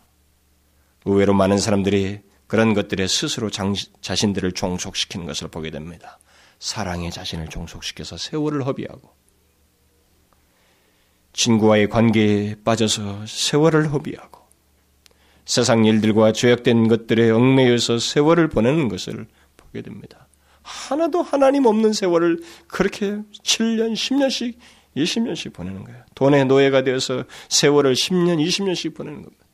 의외로 많은 사람들이 그런 것들에 스스로 장, 자신들을 종속시키는 것을 보게 됩니다. 사랑의 자신을 종속시켜서 세월을 허비하고 친구와의 관계에 빠져서 세월을 허비하고 세상 일들과 죄악된 것들에 얽매여서 세월을 보내는 것을 보게 됩니다. 하나도 하나님 없는 세월을 그렇게 7년, 10년씩, 20년씩 보내는 거예요. 돈의 노예가 되어서 세월을 10년, 20년씩 보내는 겁니다.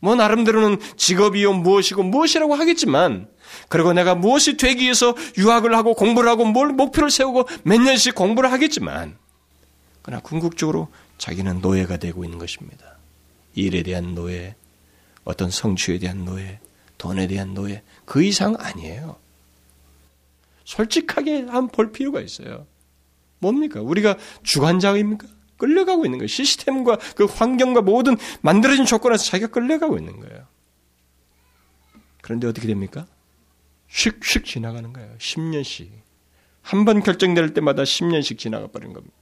뭐 나름대로는 직업이요 무엇이고 무엇이라고 하겠지만 그리고 내가 무엇이 되기 위해서 유학을 하고 공부를 하고 뭘 목표를 세우고 몇 년씩 공부를 하겠지만 그러나 궁극적으로 자기는 노예가 되고 있는 것입니다. 일에 대한 노예, 어떤 성취에 대한 노예, 돈에 대한 노예, 그 이상 아니에요. 솔직하게 한번 볼 필요가 있어요. 뭡니까? 우리가 주관자입니까? 끌려가고 있는 거예요. 시스템과 그 환경과 모든 만들어진 조건에서 자기가 끌려가고 있는 거예요. 그런데 어떻게 됩니까? 슉슉 지나가는 거예요. 10년씩. 한 번 결정될 때마다 10년씩 지나가 버린 겁니다.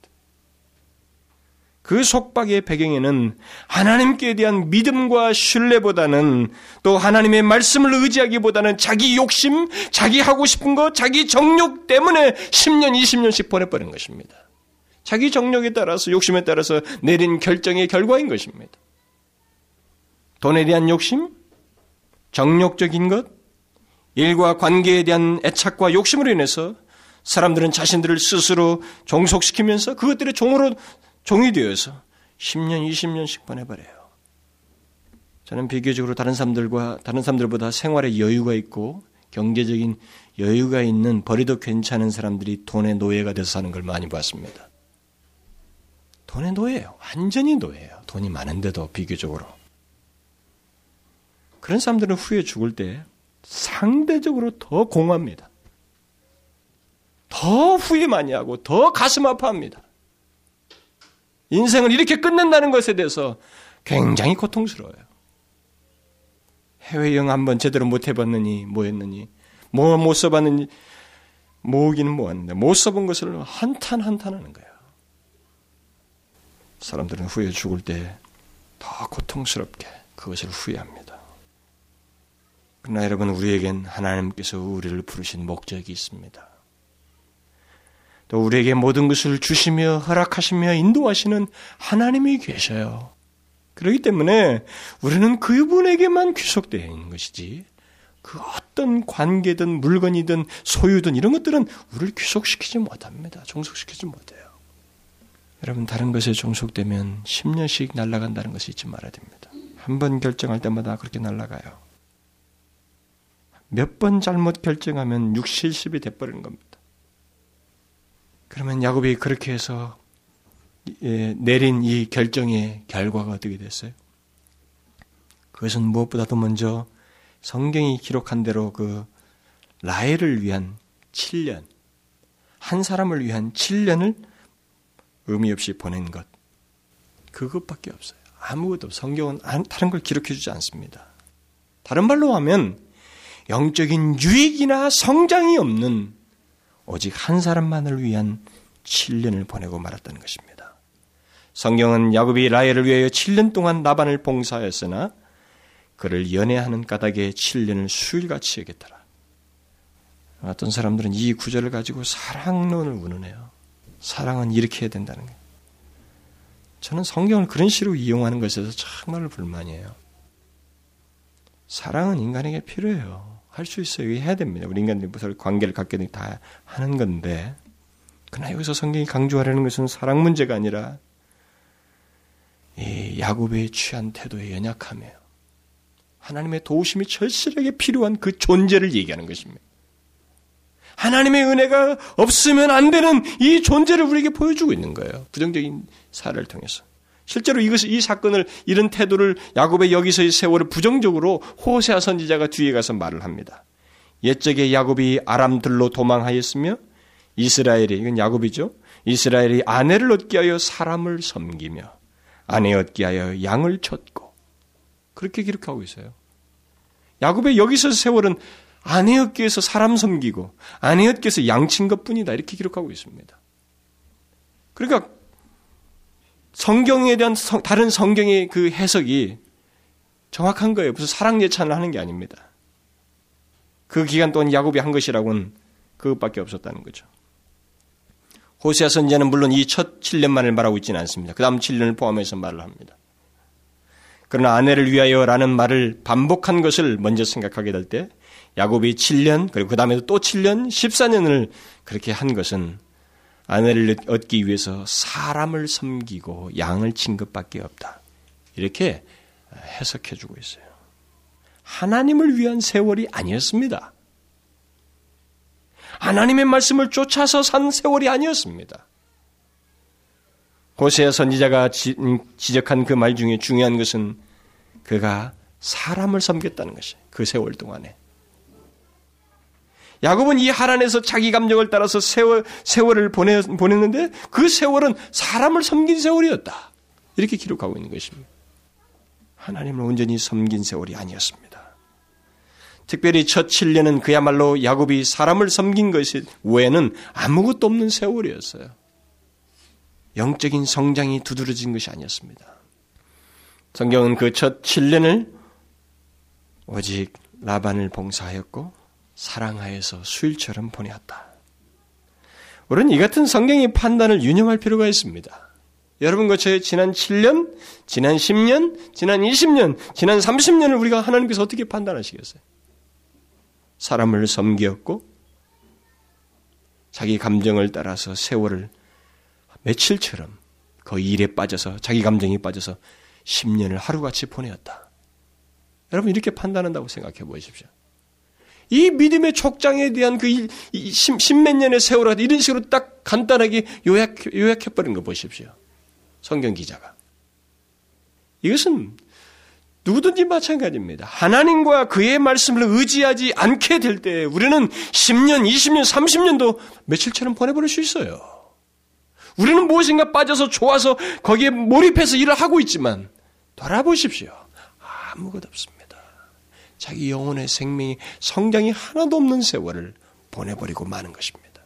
그 속박의 배경에는 하나님께 대한 믿음과 신뢰보다는 또 하나님의 말씀을 의지하기보다는 자기 욕심, 자기 하고 싶은 것, 자기 정욕 때문에 10년, 20년씩 보내버린 것입니다. 자기 정력에 따라서 욕심에 따라서 내린 결정의 결과인 것입니다. 돈에 대한 욕심, 정력적인 것, 일과 관계에 대한 애착과 욕심으로 인해서 사람들은 자신들을 스스로 종속시키면서 그것들의 종으로 종이 되어서 10년, 20년씩 보내버려요. 저는 비교적으로 다른 사람들과 다른 사람들보다 생활에 여유가 있고 경제적인 여유가 있는 버리도 괜찮은 사람들이 돈의 노예가 돼서 사는 걸 많이 봤습니다. 돈의 노예예요. 완전히 노예예요. 돈이 많은데도 비교적으로. 그런 사람들은 후에 죽을 때 상대적으로 더 공허합니다. 더 후회 많이 하고 더 가슴 아파합니다. 인생을 이렇게 끝낸다는 것에 대해서 굉장히 고통스러워요. 해외 여행 한번 제대로 못 해봤느니, 뭐 했느니, 뭐 못 써봤느니, 모으기는 모았는데, 못 써본 것을 한탄 한탄하는 거예요. 사람들은 후에 죽을 때 더 고통스럽게 그것을 후회합니다. 그러나 여러분, 우리에겐 하나님께서 우리를 부르신 목적이 있습니다. 또 우리에게 모든 것을 주시며 허락하시며 인도하시는 하나님이 계셔요. 그렇기 때문에 우리는 그분에게만 귀속되어 있는 것이지 그 어떤 관계든 물건이든 소유든 이런 것들은 우리를 귀속시키지 못합니다. 종속시키지 못해요. 여러분 다른 것에 종속되면 10년씩 날아간다는 것을 잊지 말아야 됩니다. 한 번 결정할 때마다 그렇게 날아가요. 몇 번 잘못 결정하면 6, 70이 돼버리는 겁니다. 그러면 야곱이 그렇게 해서 예, 내린 이 결정의 결과가 어떻게 됐어요? 그것은 무엇보다도 먼저 성경이 기록한 대로 그 라헬을 위한 7년, 한 사람을 위한 7년을 의미 없이 보낸 것. 그것밖에 없어요. 아무것도 성경은 다른 걸 기록해 주지 않습니다. 다른 말로 하면 영적인 유익이나 성장이 없는 오직 한 사람만을 위한 7년을 보내고 말았다는 것입니다. 성경은 야곱이 라헬을 위하여 7년 동안 나반을 봉사하였으나 그를 연애하는 까닭에 7년을 수일같이 여겼더라. 어떤 사람들은 이 구절을 가지고 사랑론을 운운해요. 사랑은 이렇게 해야 된다는 거예요. 저는 성경을 그런 식으로 이용하는 것에서 정말 불만이에요. 사랑은 인간에게 필요해요. 할 수 있어요. 해야 됩니다. 우리 인간들이 무슨 관계를 갖게 되면 다 하는 건데. 그러나 여기서 성경이 강조하려는 것은 사랑 문제가 아니라 이 야곱의 취한 태도의 연약함이에요. 하나님의 도우심이 절실하게 필요한 그 존재를 얘기하는 것입니다. 하나님의 은혜가 없으면 안 되는 이 존재를 우리에게 보여주고 있는 거예요. 부정적인 사례를 통해서. 실제로 이것을 이 사건을 이런 태도를 야곱의 여기서의 세월을 부정적으로 호세아 선지자가 뒤에 가서 말을 합니다. 옛적에 야곱이 아람들로 도망하였으며 이스라엘이 이건 야곱이죠. 이스라엘이 아내를 얻게 하여 사람을 섬기며 아내 얻게 하여 양을 쳤고 그렇게 기록하고 있어요. 야곱의 여기서 세월은 아내였기에서 사람 섬기고 아내였기에서 양친 것뿐이다 이렇게 기록하고 있습니다. 그러니까 성경에 대한 성, 다른 성경의 그 해석이 정확한 거예요. 무슨 사랑 예찬을 하는 게 아닙니다. 그 기간 동안 야곱이 한 것이라고는 그것밖에 없었다는 거죠. 호세아 선지자는 물론 이 첫 7년만을 말하고 있지는 않습니다. 그 다음 7년을 포함해서 말을 합니다. 그러나 아내를 위하여라는 말을 반복한 것을 먼저 생각하게 될 때 야곱이 7년 그리고 그 다음에도 또 7년 14년을 그렇게 한 것은 아내를 얻기 위해서 사람을 섬기고 양을 친 것밖에 없다. 이렇게 해석해 주고 있어요. 하나님을 위한 세월이 아니었습니다. 하나님의 말씀을 쫓아서 산 세월이 아니었습니다. 호세아 선지자가 지, 적한 그 말 중에 중요한 것은 그가 사람을 섬겼다는 것이 그 세월 동안에 야곱은 이 하란에서 자기 감정을 따라서 세월, 세월을 보내, 보냈는데 그 세월은 사람을 섬긴 세월이었다. 이렇게 기록하고 있는 것입니다. 하나님을 온전히 섬긴 세월이 아니었습니다. 특별히 첫 7년은 그야말로 야곱이 사람을 섬긴 것이 외에는 아무것도 없는 세월이었어요. 영적인 성장이 두드러진 것이 아니었습니다. 성경은 그 첫 7년을 오직 라반을 봉사하였고 사랑하여서 수일처럼 보내었다. 우리는 이 같은 성경의 판단을 유념할 필요가 있습니다. 여러분과 저의 지난 7년, 지난 10년, 지난 20년, 지난 30년을 우리가 하나님께서 어떻게 판단하시겠어요? 사람을 섬기었고, 자기 감정을 따라서 세월을 며칠처럼 그 일에 빠져서, 자기 감정이 빠져서 10년을 하루같이 보내었다. 여러분, 이렇게 판단한다고 생각해 보십시오. 이 믿음의 촉장에 대한 그 십몇 년의 세월을 이런 식으로 딱 간단하게 요약, 요약해버린 거 보십시오. 성경 기자가. 이것은 누구든지 마찬가지입니다. 하나님과 그의 말씀을 의지하지 않게 될 때 우리는 10년, 20년, 30년도 며칠처럼 보내버릴 수 있어요. 우리는 무엇인가 빠져서 좋아서 거기에 몰입해서 일을 하고 있지만 돌아보십시오. 아무것도 없습니다. 자기 영혼의 생명이 성장이 하나도 없는 세월을 보내버리고 마는 것입니다.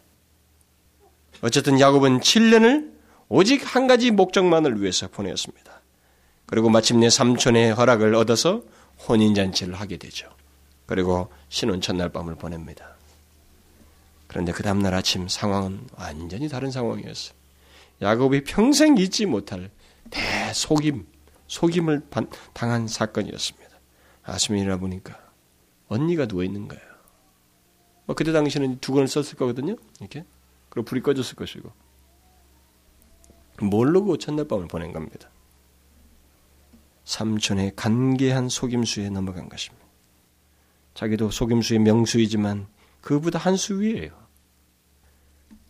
어쨌든 야곱은 7년을 오직 한 가지 목적만을 위해서 보내었습니다. 그리고 마침내 삼촌의 허락을 얻어서 혼인잔치를 하게 되죠. 그리고 신혼 첫날 밤을 보냅니다. 그런데 그 다음날 아침 상황은 완전히 다른 상황이었어요. 야곱이 평생 잊지 못할 대속임, 속임을 당한 사건이었습니다. 아침에 일어나 보니까 언니가 누워 있는 거예요. 뭐 그때 당시에는 두건을 썼을 거거든요. 이렇게 그리고 불이 꺼졌을 것이고 모르고 첫날 밤을 보낸 겁니다. 삼촌의 간계한 속임수에 넘어간 것입니다. 자기도 속임수의 명수이지만 그보다 한 수 위에요.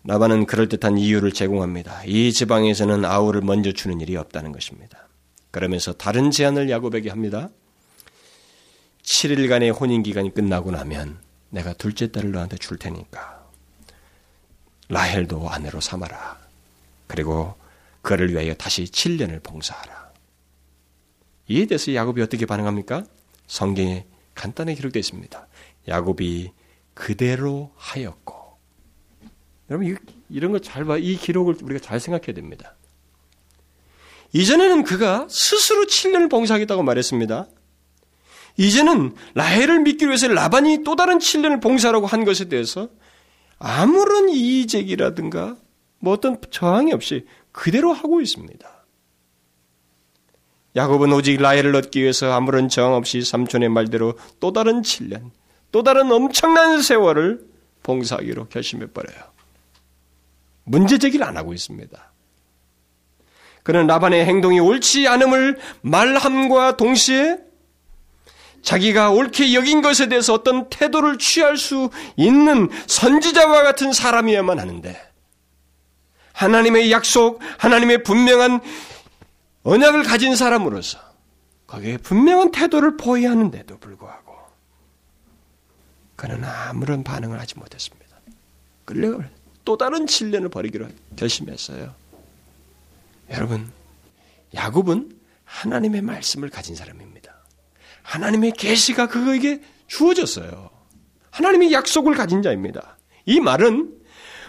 라반은 그럴듯한 이유를 제공합니다. 이 지방에서는 아우를 먼저 주는 일이 없다는 것입니다. 그러면서 다른 제안을 야곱에게 합니다. 7일간의 혼인 기간이 끝나고 나면 내가 둘째 딸을 너한테 줄 테니까 라헬도 아내로 삼아라. 그리고 그를 위하여 다시 7년을 봉사하라. 이에 대해서 야곱이 어떻게 반응합니까? 성경에 간단히 기록되어 있습니다. 야곱이 그대로 하였고. 여러분 이런 거 잘 봐. 이 기록을 우리가 잘 생각해야 됩니다. 이전에는 그가 스스로 7년을 봉사하겠다고 말했습니다. 이제는 라헬을 믿기 위해서 라반이 또 다른 7년을 봉사라고 한 것에 대해서 아무런 이의제기라든가 뭐 어떤 저항이 없이 그대로 하고 있습니다. 야곱은 오직 라헬을 얻기 위해서 아무런 저항 없이 삼촌의 말대로 또 다른 7년, 또 다른 엄청난 세월을 봉사하기로 결심해버려요. 문제 제기를 안 하고 있습니다. 그는 라반의 행동이 옳지 않음을 말함과 동시에 자기가 옳게 여긴 것에 대해서 어떤 태도를 취할 수 있는 선지자와 같은 사람이어야만 하는데 하나님의 약속, 하나님의 분명한 언약을 가진 사람으로서 거기에 분명한 태도를 보여야 하는데도 불구하고 그는 아무런 반응을 하지 못했습니다. 끌려가 또 다른 진련을 벌이기로 결심했어요. 여러분, 야곱은 하나님의 말씀을 가진 사람입니다. 하나님의 계시가 그에게 주어졌어요. 하나님의 약속을 가진 자입니다. 이 말은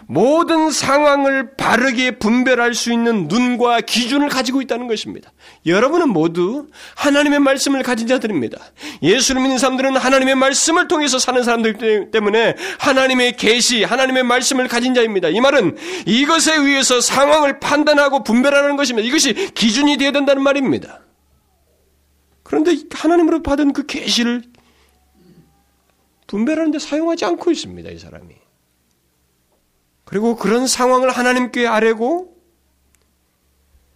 모든 상황을 바르게 분별할 수 있는 눈과 기준을 가지고 있다는 것입니다. 여러분은 모두 하나님의 말씀을 가진 자들입니다. 예수를 믿는 사람들은 하나님의 말씀을 통해서 사는 사람들 때문에 하나님의 계시, 하나님의 말씀을 가진 자입니다. 이 말은 이것에 의해서 상황을 판단하고 분별하는 것입니다. 이것이 기준이 되어야 된다는 말입니다. 그런데 하나님으로 받은 그 계시를 분별하는데 사용하지 않고 있습니다. 이 사람이. 그리고 그런 상황을 하나님께 아뢰고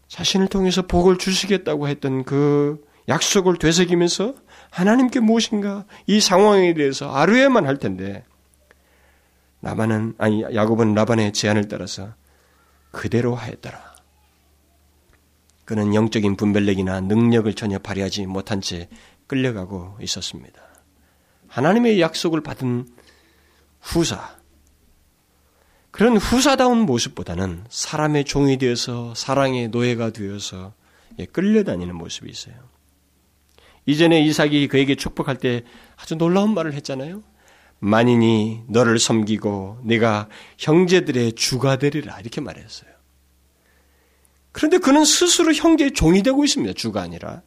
자신을 통해서 복을 주시겠다고 했던 그 약속을 되새기면서 하나님께 무엇인가 이 상황에 대해서 아뢰야만 할 텐데 라반은 아니 야곱은 라반의 제안을 따라서 그대로 하였더라. 그는 영적인 분별력이나 능력을 전혀 발휘하지 못한 채 끌려가고 있었습니다. 하나님의 약속을 받은 후사, 그런 후사다운 모습보다는 사람의 종이 되어서 사랑의 노예가 되어서 예, 끌려다니는 모습이 있어요. 이전에 이삭이 그에게 축복할 때 아주 놀라운 말을 했잖아요. 만인이 너를 섬기고 네가 형제들의 주가 되리라 이렇게 말했어요. 그런데 그는 스스로 형제의 종이 되고 있습니다. 주가 아니라.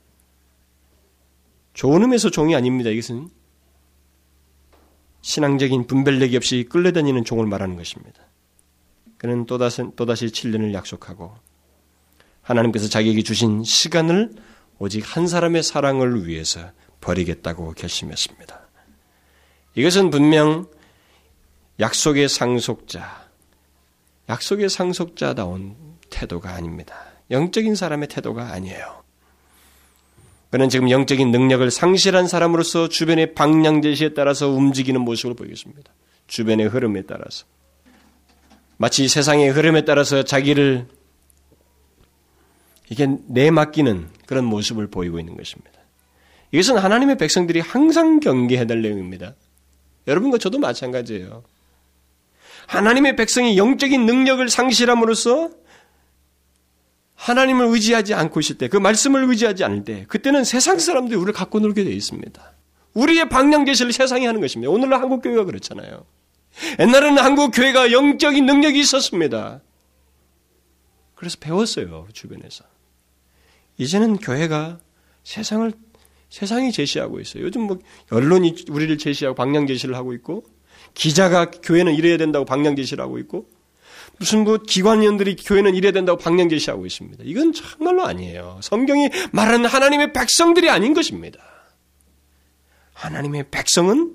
좋은 의미에서 종이 아닙니다. 이것은 신앙적인 분별력이 없이 끌려다니는 종을 말하는 것입니다. 그는 또다시, 또다시 7년을 약속하고 하나님께서 자기에게 주신 시간을 오직 한 사람의 사랑을 위해서 버리겠다고 결심했습니다. 이것은 분명 약속의 상속자, 약속의 상속자다운 태도가 아닙니다. 영적인 사람의 태도가 아니에요. 그는 지금 영적인 능력을 상실한 사람으로서 주변의 방향 제시에 따라서 움직이는 모습을 보이겠습니다. 주변의 흐름에 따라서. 마치 세상의 흐름에 따라서 자기를 이게 내맡기는 그런 모습을 보이고 있는 것입니다. 이것은 하나님의 백성들이 항상 경계해야 될 내용입니다. 여러분과 저도 마찬가지예요. 하나님의 백성이 영적인 능력을 상실함으로써 하나님을 의지하지 않고 있을 때, 그 말씀을 의지하지 않을 때, 그때는 세상 사람들이 우리를 갖고 놀게 되어 있습니다. 우리의 방향 제시를 세상이 하는 것입니다. 오늘날 한국 교회가 그렇잖아요. 옛날에는 한국 교회가 영적인 능력이 있었습니다. 그래서 배웠어요, 주변에서. 이제는 교회가 세상을, 세상이 제시하고 있어요. 요즘 뭐, 언론이 우리를 제시하고 방향 제시를 하고 있고, 기자가 교회는 이래야 된다고 방향 제시를 하고 있고, 무슨 뭐 기관원들이 교회는 이래야 된다고 방향 제시하고 있습니다. 이건 정말로 아니에요. 성경이 말하는 하나님의 백성들이 아닌 것입니다. 하나님의 백성은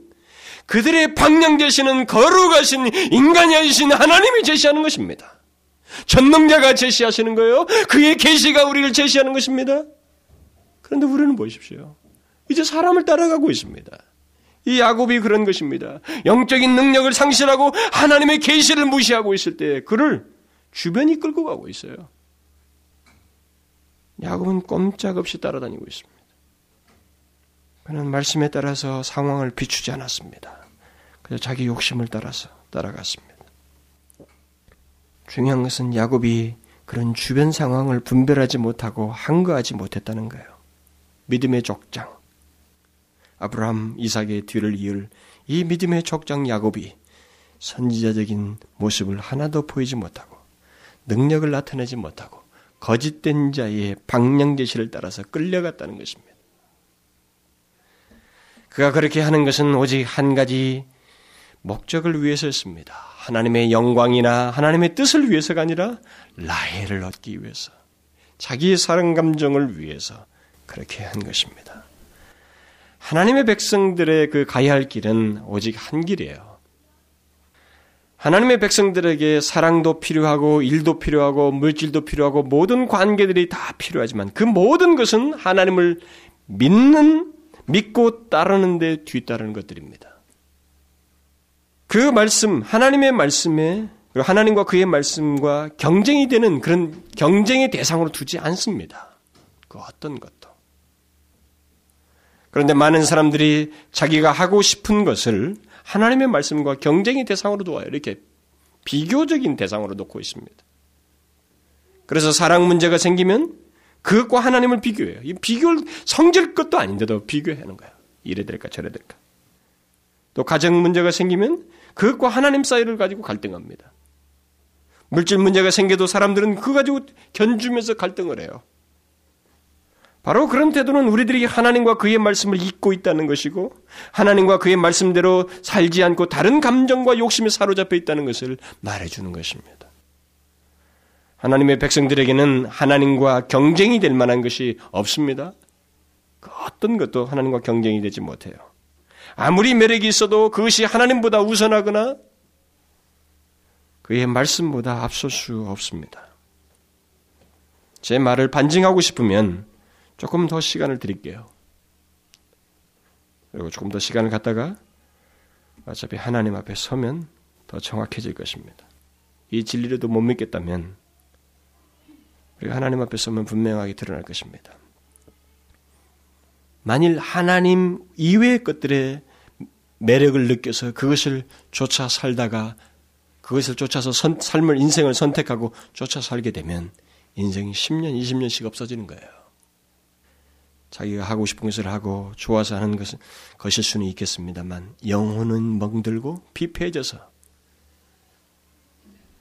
그들의 방향 제시는 거룩하신 인간이 아니신 하나님이 제시하는 것입니다. 전능자가 제시하시는 거예요. 그의 계시가 우리를 제시하는 것입니다. 그런데 우리는 보십시오. 이제 사람을 따라가고 있습니다. 이 야곱이 그런 것입니다. 영적인 능력을 상실하고 하나님의 계시를 무시하고 있을 때 그를 주변이 끌고 가고 있어요. 야곱은 꼼짝없이 따라다니고 있습니다. 그는 말씀에 따라서 상황을 비추지 않았습니다. 그래서 자기 욕심을 따라서 따라갔습니다. 중요한 것은 야곱이 그런 주변 상황을 분별하지 못하고 한거하지 못했다는 거예요. 믿음의 족장. 아브라함, 이삭의 뒤를 이을 이 믿음의 족장 야곱이 선지자적인 모습을 하나도 보이지 못하고 능력을 나타내지 못하고 거짓된 자의 방향 제시를 따라서 끌려갔다는 것입니다. 그가 그렇게 하는 것은 오직 한 가지 목적을 위해서였습니다. 하나님의 영광이나 하나님의 뜻을 위해서가 아니라 라헬을 얻기 위해서, 자기의 사랑 감정을 위해서 그렇게 한 것입니다. 하나님의 백성들의 그 가야 할 길은 오직 한 길이에요. 하나님의 백성들에게 사랑도 필요하고 일도 필요하고 물질도 필요하고 모든 관계들이 다 필요하지만 그 모든 것은 하나님을 믿는 믿고 따르는 데 뒤따르는 것들입니다. 그 말씀, 하나님의 말씀에 하나님과 그의 말씀과 경쟁이 되는 그런 경쟁의 대상으로 두지 않습니다. 그 어떤 것도. 그런데 많은 사람들이 자기가 하고 싶은 것을 하나님의 말씀과 경쟁의 대상으로 두어요. 이렇게 비교적인 대상으로 놓고 있습니다. 그래서 사랑 문제가 생기면 그것과 하나님을 비교해요. 이 비교를 성질 것도 아닌데도 비교하는 거예요. 이래 될까 저래 될까. 또 가정 문제가 생기면 그것과 하나님 사이를 가지고 갈등합니다. 물질 문제가 생겨도 사람들은 그거 가지고 견주면서 갈등을 해요. 바로 그런 태도는 우리들이 하나님과 그의 말씀을 잊고 있다는 것이고 하나님과 그의 말씀대로 살지 않고 다른 감정과 욕심에 사로잡혀 있다는 것을 말해주는 것입니다. 하나님의 백성들에게는 하나님과 경쟁이 될 만한 것이 없습니다. 그 어떤 것도 하나님과 경쟁이 되지 못해요. 아무리 매력이 있어도 그것이 하나님보다 우선하거나 그의 말씀보다 앞설 수 없습니다. 제 말을 반증하고 싶으면 조금 더 시간을 드릴게요. 그리고 조금 더 시간을 갖다가 어차피 하나님 앞에 서면 더 정확해질 것입니다. 이 진리를 못 믿겠다면 우리가 하나님 앞에 서면 분명하게 드러날 것입니다. 만일 하나님 이외의 것들의 매력을 느껴서 그것을 쫓아 살다가 그것을 쫓아서 선, 삶을 인생을 선택하고 쫓아 살게 되면 인생이 10년, 20년씩 없어지는 거예요. 자기가 하고 싶은 것을 하고 좋아서 하는 것은 것일 수는 있겠습니다만 영혼은 멍들고 피폐해져서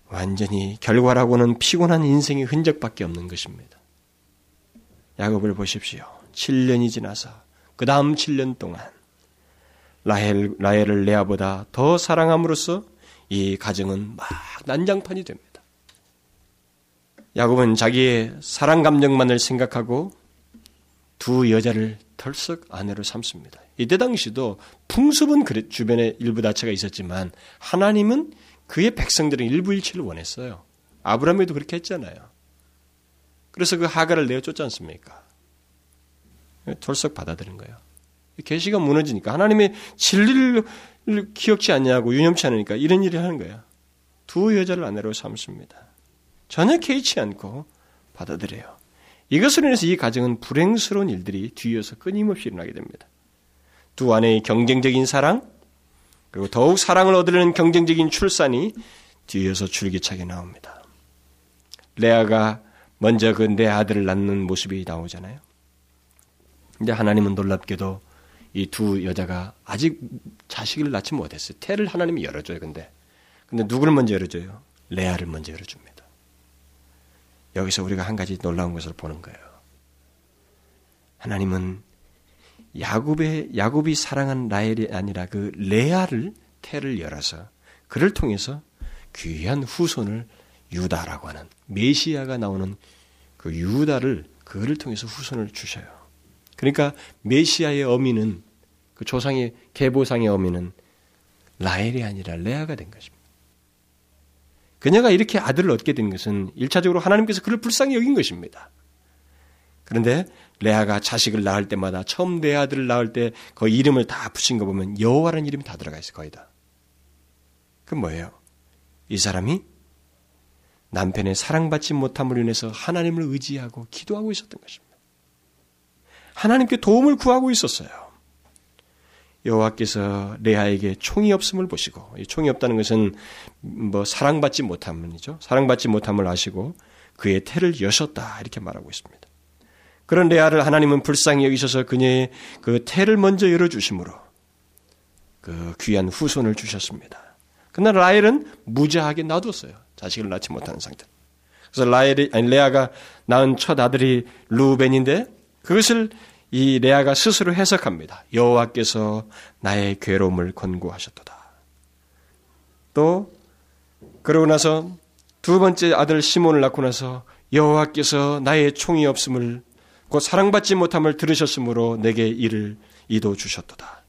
완전히 결과라고는 피곤한 인생의 흔적밖에 없는 것입니다. 야곱을 보십시오. 7년이 지나서 그 다음 7년 동안 라헬, 라헬을 레아보다 더 사랑함으로써 이 가정은 막 난장판이 됩니다. 야곱은 자기의 사랑 감정만을 생각하고 두 여자를 털썩 아내로 삼습니다. 이때 당시도 풍습은 주변에 일부 다체가 있었지만 하나님은 그의 백성들은 일부일치를 원했어요. 아브라함에도 그렇게 했잖아요. 그래서 그 하가를 내어 쫓지 않습니까? 털썩 받아들인 거예요. 계시가 무너지니까 하나님의 진리를 기억지 않냐고 유념치 않으니까 이런 일을 하는 거야. 두 여자를 아내로 삼습니다. 전혀 개의치 않고 받아들여요. 이것으로 인해서 이 가정은 불행스러운 일들이 뒤이어서 끊임없이 일어나게 됩니다. 두 아내의 경쟁적인 사랑, 그리고 더욱 사랑을 얻으려는 경쟁적인 출산이 뒤이어서 줄기차게 나옵니다. 레아가 먼저 그 내 아들을 낳는 모습이 나오잖아요. 근데 하나님은 놀랍게도 이 두 여자가 아직 자식을 낳지 못했어요. 태를 하나님이 열어줘요. 근데 근데 누구를 먼저 열어줘요? 레아를 먼저 열어줍니다. 여기서 우리가 한 가지 놀라운 것을 보는 거예요. 하나님은 야곱의 야곱이 사랑한 라헬이 아니라 그 레아를 태를 열어서 그를 통해서 귀한 후손을 유다라고 하는 메시아가 나오는 그 유다를 그를 통해서 후손을 주셔요. 그러니까 메시아의 어미는 그 조상의 계보상의 어미는 라헬이 아니라 레아가 된 것입니다. 그녀가 이렇게 아들을 얻게 된 것은 일차적으로 하나님께서 그를 불쌍히 여긴 것입니다. 그런데 레아가 자식을 낳을 때마다 처음 내 아들을 낳을 때 그 이름을 다 붙인 거 보면 여호와라는 이름이 다 들어가 있어 거의 다. 그 뭐예요? 이 사람이 남편의 사랑받지 못함을 인해서 하나님을 의지하고 기도하고 있었던 것입니다. 하나님께 도움을 구하고 있었어요. 여호와께서 레아에게 총이 없음을 보시고 총이 없다는 것은 뭐 사랑받지 못함이죠. 사랑받지 못함을 아시고 그의 태를 여셨다 이렇게 말하고 있습니다. 그런 레아를 하나님은 불쌍히 여기셔서 그녀의 그 태를 먼저 열어 주심으로 그 귀한 후손을 주셨습니다. 그러나 라헬은 무자하게 놔뒀어요. 자식을 낳지 못하는 상태. 그래서 라헬이 아니 레아가 낳은 첫 아들이 루벤인데 그것을 이 레아가 스스로 해석합니다. 여호와께서 나의 괴로움을 권고하셨도다. 또 그러고 나서 두 번째 아들 시몬을 낳고 나서 여호와께서 나의 총이 없음을 곧 사랑받지 못함을 들으셨으므로 내게 이를 이도 주셨도다.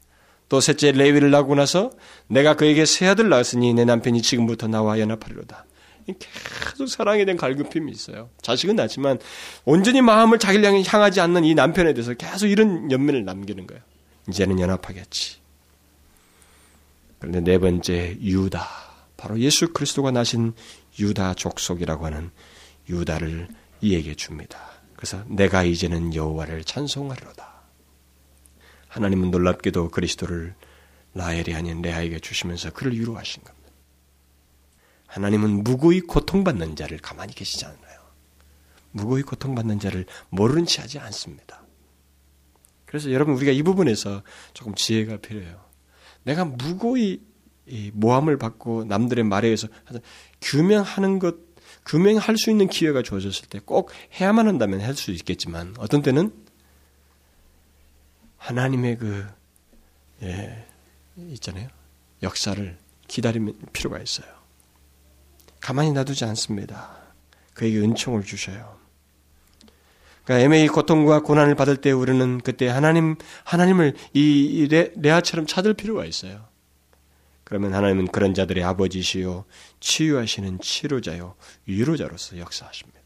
또 셋째 레위를 낳고 나서 내가 그에게 세 아들 낳았으니 내 남편이 지금부터 나와 연합하리로다. 계속 사랑에 대한 갈급힘이 있어요. 자식은 낳지만 온전히 마음을 자기를 향하지 않는 이 남편에 대해서 계속 이런 연민을 남기는 거예요. 이제는 연합하겠지. 그런데 네 번째 유다. 바로 예수 그리스도가 나신 유다 족속이라고 하는 유다를 이에게 줍니다. 그래서 내가 이제는 여호와를 찬송하리로다. 하나님은 놀랍게도 그리스도를 라엘이 아닌 레아에게 주시면서 그를 위로하신 겁니다. 하나님은 무고히 고통받는 자를 가만히 계시지 않아요. 무고히 고통받는 자를 모르는 체 하지 않습니다. 그래서 여러분 우리가 이 부분에서 조금 지혜가 필요해요. 내가 무고히 모함을 받고 남들의 말에 의해서 규명하는 것, 규명할 수 있는 기회가 주어졌을 때 꼭 해야만 한다면 할 수 있겠지만 어떤 때는 하나님의 그, 예, 있잖아요. 역사를 기다릴 필요가 있어요. 가만히 놔두지 않습니다. 그에게 은총을 주셔요. 그러니까 애매히 고통과 고난을 받을 때 우리는 그때 하나님 하나님을 이 레, 레아처럼 찾을 필요가 있어요. 그러면 하나님은 그런 자들의 아버지시요 치유하시는 치료자요 위로자로서 역사하십니다.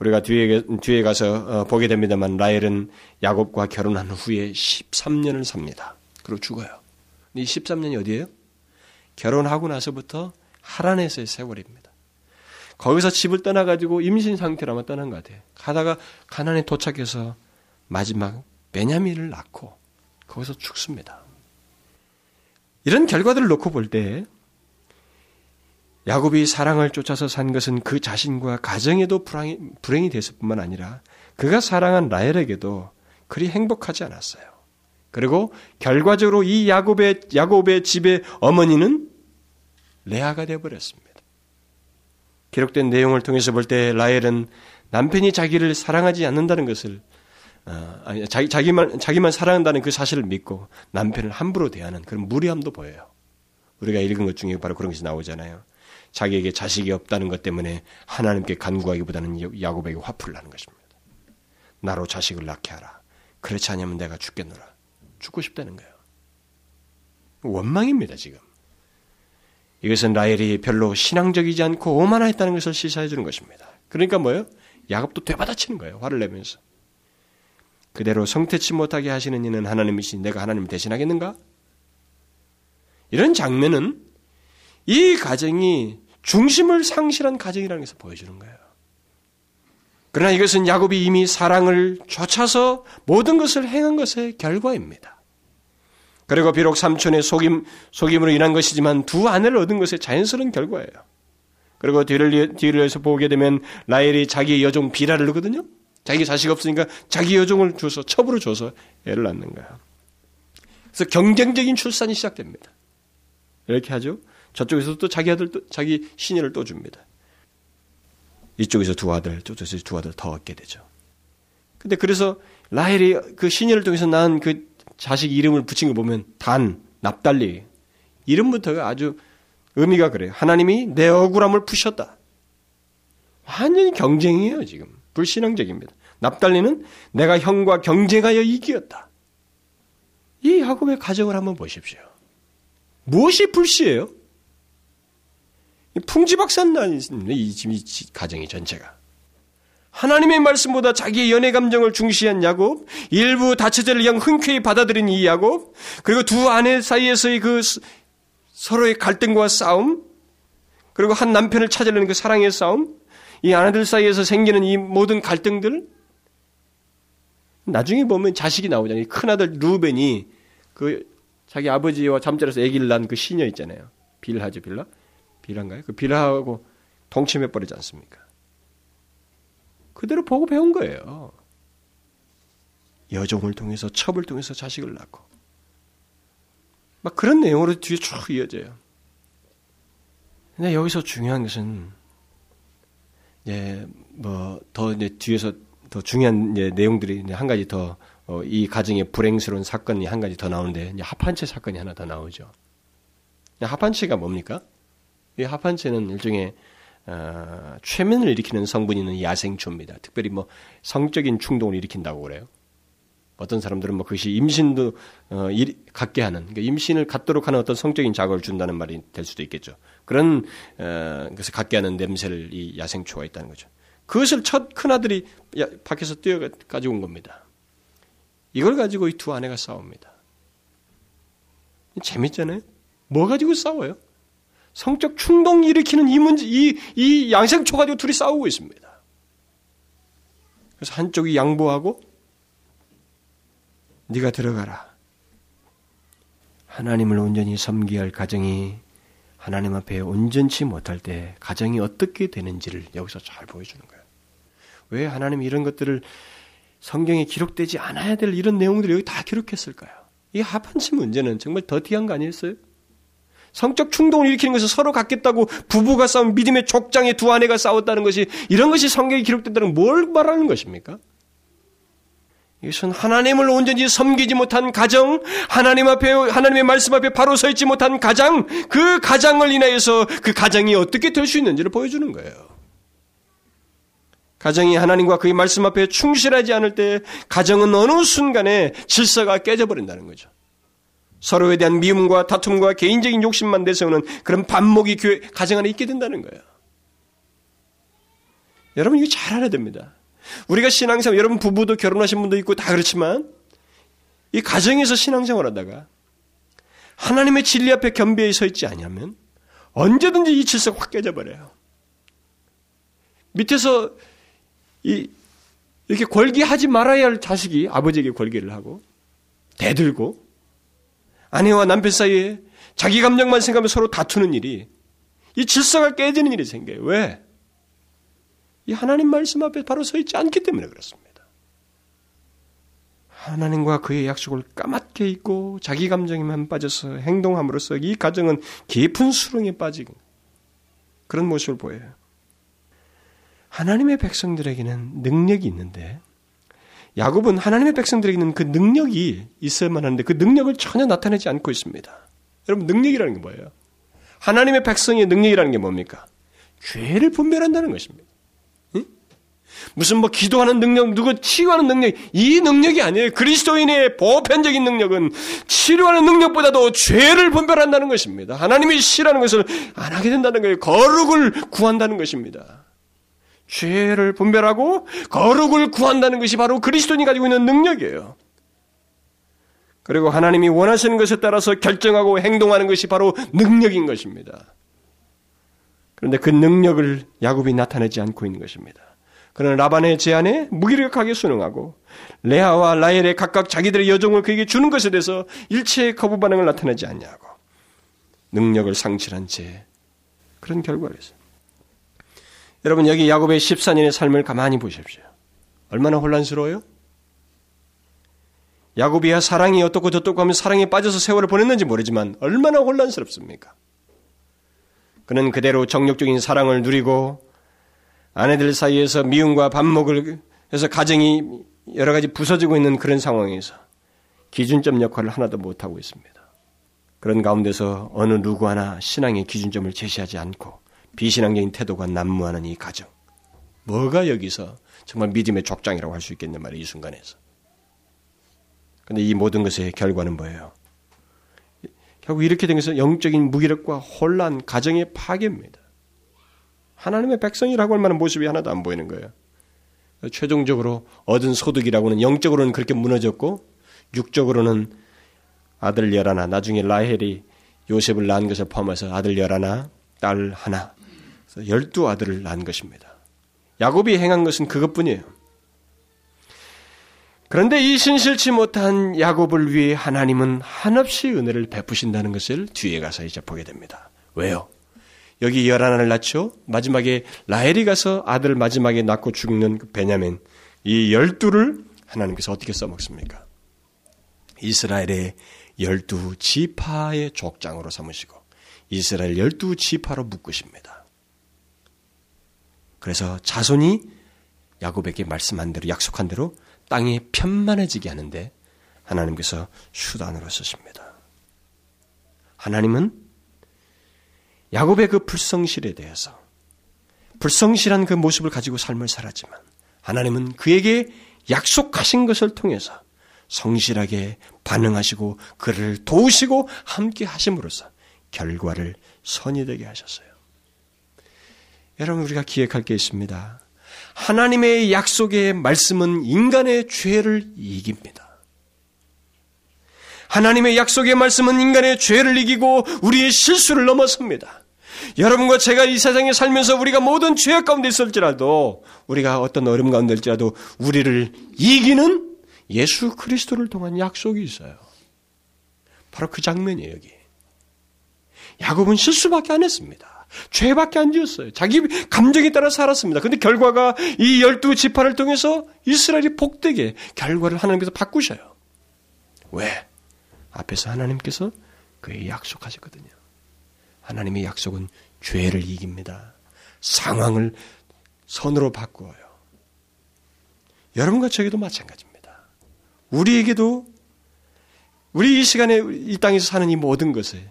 우리가 뒤에 뒤에 가서 어, 보게 됩니다만 라헬은 야곱과 결혼한 후에 13년을 삽니다. 그리고 죽어요. 이 13년이 어디예요? 결혼하고 나서부터 하란에서의 세월입니다. 거기서 집을 떠나가지고 임신 상태로 아마 떠난 것 같아요. 가다가 가난에 도착해서 마지막 베냐민을 낳고 거기서 죽습니다. 이런 결과들을 놓고 볼 때 야곱이 사랑을 쫓아서 산 것은 그 자신과 가정에도 불행이, 불행이 됐을 뿐만 아니라 그가 사랑한 라헬에게도 그리 행복하지 않았어요. 그리고 결과적으로 이 야곱의 야곱의 집의 어머니는 레아가 되어버렸습니다. 기록된 내용을 통해서 볼 때 라헬은 남편이 자기를 사랑하지 않는다는 것을 어, 아니, 자기, 자기만, 자기만 사랑한다는 그 사실을 믿고 남편을 함부로 대하는 그런 무리함도 보여요. 우리가 읽은 것 중에 바로 그런 것이 나오잖아요. 자기에게 자식이 없다는 것 때문에 하나님께 간구하기보다는 야곱에게 화풀을 하는 것입니다. 나로 자식을 낳게 하라. 그렇지 않으면 내가 죽겠노라. 죽고 싶다는 거예요. 원망입니다, 지금. 이것은 라헬이 별로 신앙적이지 않고 오만하였다는 것을 시사해 주는 것입니다. 그러니까 뭐예요? 야곱도 되받아치는 거예요. 화를 내면서. 그대로 성태치 못하게 하시는 이는 하나님이시 내가 하나님을 대신하겠는가? 이런 장면은 이 가정이 중심을 상실한 가정이라는 것을 보여주는 거예요. 그러나 이것은 야곱이 이미 사랑을 쫓아서 모든 것을 행한 것의 결과입니다. 그리고 비록 삼촌의 속임, 속임으로 인한 것이지만 두 아내를 얻은 것의 자연스러운 결과예요. 그리고 뒤를, 뒤를 해서 보게 되면 라헬이 자기의 여종 비라를 넣거든요. 자기 자식 없으니까 자기 여종을 줘서 첩으로 줘서 애를 낳는 거야. 그래서 경쟁적인 출산이 시작됩니다. 이렇게 하죠. 저쪽에서 또 자기 아들, 또, 자기 신녀를 또 줍니다. 이쪽에서 두 아들, 저쪽에서 두 아들 더 얻게 되죠. 근데 그래서 라헬이 그 신녀를 통해서 낳은 그 자식 이름을 붙인 거 보면 단, 납달리. 이름부터가 아주 의미가 그래요. 하나님이 내 억울함을 푸셨다. 완전히 경쟁이에요, 지금. 불신앙적입니다. 납달리는 내가 형과 경쟁하여 이기었다. 이 야곱의 가정을 한번 보십시오. 무엇이 불씨예요? 풍지박산난 이, 이 가정이 전체가. 하나님의 말씀보다 자기의 연애 감정을 중시한 야곱, 일부 다처제를 그냥 흔쾌히 받아들인 이 야곱, 그리고 두 아내 사이에서의 그 서로의 갈등과 싸움, 그리고 한 남편을 찾으려는 그 사랑의 싸움, 이 아내들 사이에서 생기는 이 모든 갈등들, 나중에 보면 자식이 나오잖아요. 큰 아들 루벤이 그 자기 아버지와 잠자리에서 아기를 낳은 그 시녀 있잖아요. 빌하죠, 빌라? 빌한가요? 그 빌하고 동침해 버리지 않습니까? 그대로 보고 배운 거예요. 여종을 통해서 첩을 통해서 자식을 낳고 막 그런 내용으로 뒤에 쭉 이어져요. 근데 여기서 중요한 것은 예, 뭐더 이제 뒤에서 더 중요한 이제 내용들이 이제 한 가지 더이 어, 가정의 불행스러운 사건이 한 가지 더 나오는데 이제 합한채 사건이 하나 더 나오죠. 합한채가 뭡니까? 이 합한채는 일종의 어, 최면을 일으키는 성분이 있는 야생초입니다. 특별히 뭐 성적인 충동을 일으킨다고 그래요. 어떤 사람들은 뭐 그것이 임신도 어, 일, 갖게 하는 그러니까 임신을 갖도록 하는 어떤 성적인 자극을 준다는 말이 될 수도 있겠죠. 그런 어, 것을 갖게 하는 냄새를 이 야생초가 있다는 거죠. 그것을 첫 큰아들이 밖에서 뛰어 가지고 온 겁니다. 이걸 가지고 이 두 아내가 싸웁니다. 재밌잖아요? 뭐 가지고 싸워요? 성적 충동 일으키는 이 문제, 이, 이 양생초 가지고 둘이 싸우고 있습니다. 그래서 한쪽이 양보하고, 네가 들어가라. 하나님을 온전히 섬기야 할 가정이 하나님 앞에 온전치 못할 때 가정이 어떻게 되는지를 여기서 잘 보여주는 거예요. 왜 하나님이 이런 것들을 성경에 기록되지 않아야 될 이런 내용들을 여기 다 기록했을까요? 이 하판치 문제는 정말 더티한 거 아니었어요? 성적 충동을 일으키는 것을 서로 갖겠다고 부부가 싸운 믿음의 족장의 두 아내가 싸웠다는 것이 이런 것이 성경에 기록된다는 뭘 말하는 것입니까? 이것은 하나님을 온전히 섬기지 못한 가정, 하나님 앞에, 하나님의 말씀 앞에 바로 서 있지 못한 가장, 그 가장을 인하여서 그 가정이 어떻게 될 수 있는지를 보여주는 거예요. 가정이 하나님과 그의 말씀 앞에 충실하지 않을 때 가정은 어느 순간에 질서가 깨져버린다는 거죠. 서로에 대한 미움과 다툼과 개인적인 욕심만 내세우는 그런 반목이 교회, 가정 안에 있게 된다는 거예요. 여러분 이거 잘 알아야 됩니다. 우리가 신앙생활, 여러분 부부도 결혼하신 분도 있고 다 그렇지만 이 가정에서 신앙생활 하다가 하나님의 진리 앞에 겸비해 서 있지 않으면 언제든지 이 질서가 확 깨져버려요. 밑에서 이, 이렇게 권기하지 말아야 할 자식이 아버지에게 권기를 하고 대들고 아내와 남편 사이에 자기 감정만 생각하면 서로 다투는 일이 이 질서가 깨지는 일이 생겨요. 왜? 이 하나님 말씀 앞에 바로 서 있지 않기 때문에 그렇습니다. 하나님과 그의 약속을 까맣게 잊고 자기 감정에만 빠져서 행동함으로써 이 가정은 깊은 수렁에 빠진 그런 모습을 보여요. 하나님의 백성들에게는 능력이 있는데 야곱은 하나님의 백성들에게는 그 능력이 있어야만 하는데 그 능력을 전혀 나타내지 않고 있습니다. 여러분 능력이라는 게 뭐예요? 하나님의 백성의 능력이라는 게 뭡니까? 죄를 분별한다는 것입니다. 무슨 뭐 기도하는 능력, 누구 치유하는 능력, 이 능력이 아니에요. 그리스도인의 보편적인 능력은 치료하는 능력보다도 죄를 분별한다는 것입니다. 하나님이 싫어하는 것을 안 하게 된다는 거예요. 거룩을 구한다는 것입니다. 죄를 분별하고 거룩을 구한다는 것이 바로 그리스도인이 가지고 있는 능력이에요. 그리고 하나님이 원하시는 것에 따라서 결정하고 행동하는 것이 바로 능력인 것입니다. 그런데 그 능력을 야곱이 나타내지 않고 있는 것입니다. 그는 라반의 제안에 무기력하게 순응하고 레아와 라헬의 각각 자기들의 여종을 그에게 주는 것에 대해서 일체의 거부 반응을 나타내지 않냐고 능력을 상실한 채 그런 결과를 했어요. 여러분 여기 야곱의 14년의 삶을 가만히 보십시오. 얼마나 혼란스러워요? 야곱이야 사랑이 어떻고 저떻고 하면 사랑에 빠져서 세월을 보냈는지 모르지만 얼마나 혼란스럽습니까? 그는 그대로 정력적인 사랑을 누리고 아내들 사이에서 미움과 반목을 해서 가정이 여러 가지 부서지고 있는 그런 상황에서 기준점 역할을 하나도 못하고 있습니다. 그런 가운데서 어느 누구 하나 신앙의 기준점을 제시하지 않고 비신앙적인 태도가 난무하는 이 가정. 뭐가 여기서 정말 믿음의 족장이라고 할 수 있겠냐 말이에요, 이 순간에서. 근데 이 모든 것의 결과는 뭐예요? 결국 이렇게 된 것은 영적인 무기력과 혼란, 가정의 파괴입니다. 하나님의 백성이라고 할 만한 모습이 하나도 안 보이는 거예요. 최종적으로 얻은 소득이라고는 영적으로는 그렇게 무너졌고 육적으로는 아들 열하나 나중에 라헬이 요셉을 낳은 것을 포함해서 아들 열하나 딸 하나 열두 아들을 낳은 것입니다. 야곱이 행한 것은 그것뿐이에요. 그런데 이 신실치 못한 야곱을 위해 하나님은 한없이 은혜를 베푸신다는 것을 뒤에 가서 이제 보게 됩니다. 왜요? 여기 열하나를 낳죠. 마지막에 라헬이 가서 아들 마지막에 낳고 죽는 그 베냐민 이 열두를 하나님께서 어떻게 써먹습니까? 이스라엘의 열두 지파의 족장으로 삼으시고 이스라엘 열두 지파로 묶으십니다. 그래서 자손이 야곱에게 말씀한 대로 약속한 대로 땅이 편만해지게 하는데 하나님께서 수단으로 쓰십니다. 하나님은 야곱의 그 불성실에 대해서 불성실한 그 모습을 가지고 삶을 살았지만 하나님은 그에게 약속하신 것을 통해서 성실하게 반응하시고 그를 도우시고 함께 하심으로써 결과를 선이 되게 하셨어요. 여러분 우리가 기억할 게 있습니다. 하나님의 약속의 말씀은 인간의 죄를 이깁니다. 하나님의 약속의 말씀은 인간의 죄를 이기고 우리의 실수를 넘어섭니다. 여러분과 제가 이 세상에 살면서 우리가 모든 죄악 가운데 있을지라도 우리가 어떤 어려움 가운데 있을지라도 우리를 이기는 예수 그리스도를 통한 약속이 있어요. 바로 그 장면이에요, 여기. 야곱은 실수밖에 안 했습니다. 죄밖에 안 지었어요. 자기 감정에 따라 살았습니다. 근데 결과가 이 열두 지파를 통해서 이스라엘이 복되게 결과를 하나님께서 바꾸셔요. 왜? 앞에서 하나님께서 그의 약속하셨거든요. 하나님의 약속은 죄를 이깁니다. 상황을 선으로 바꾸어요. 여러분과 저에게도 마찬가지입니다. 우리에게도 우리 이 시간에 이 땅에서 사는 이 모든 것에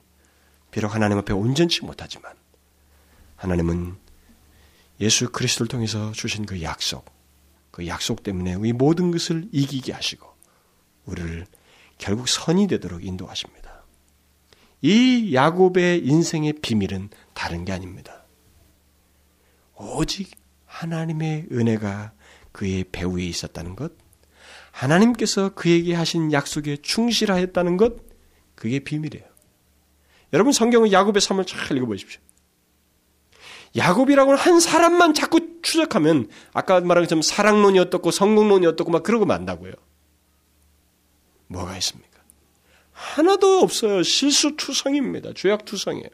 비록 하나님 앞에 온전치 못하지만 하나님은 예수 그리스도를 통해서 주신 그 약속, 그 약속 때문에 우리 모든 것을 이기게 하시고 우리를 결국 선이 되도록 인도하십니다. 이 야곱의 인생의 비밀은 다른 게 아닙니다. 오직 하나님의 은혜가 그의 배후에 있었다는 것, 하나님께서 그에게 하신 약속에 충실하였다는 것, 그게 비밀이에요. 여러분 성경은 야곱의 삶을 잘 읽어보십시오. 야곱이라고는 한 사람만 자꾸 추적하면 아까 말한 것처럼 사랑론이 어떻고 성공론이 어떻고 막 그러고 만다고요. 뭐가 있습니까? 하나도 없어요. 실수투성입니다. 죄악투성이에요.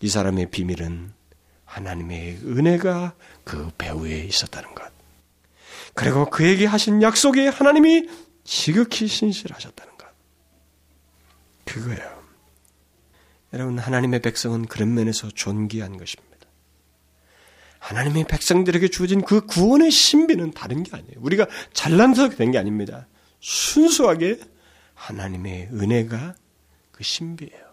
이 사람의 비밀은 하나님의 은혜가 그 배후에 있었다는 것. 그리고 그에게 하신 약속에 하나님이 지극히 신실하셨다는 것. 그거예요. 여러분, 하나님의 백성은 그런 면에서 존귀한 것입니다. 하나님의 백성들에게 주어진 그 구원의 신비는 다른 게 아니에요. 우리가 잘난서 된 게 아닙니다. 순수하게 하나님의 은혜가 그 신비예요.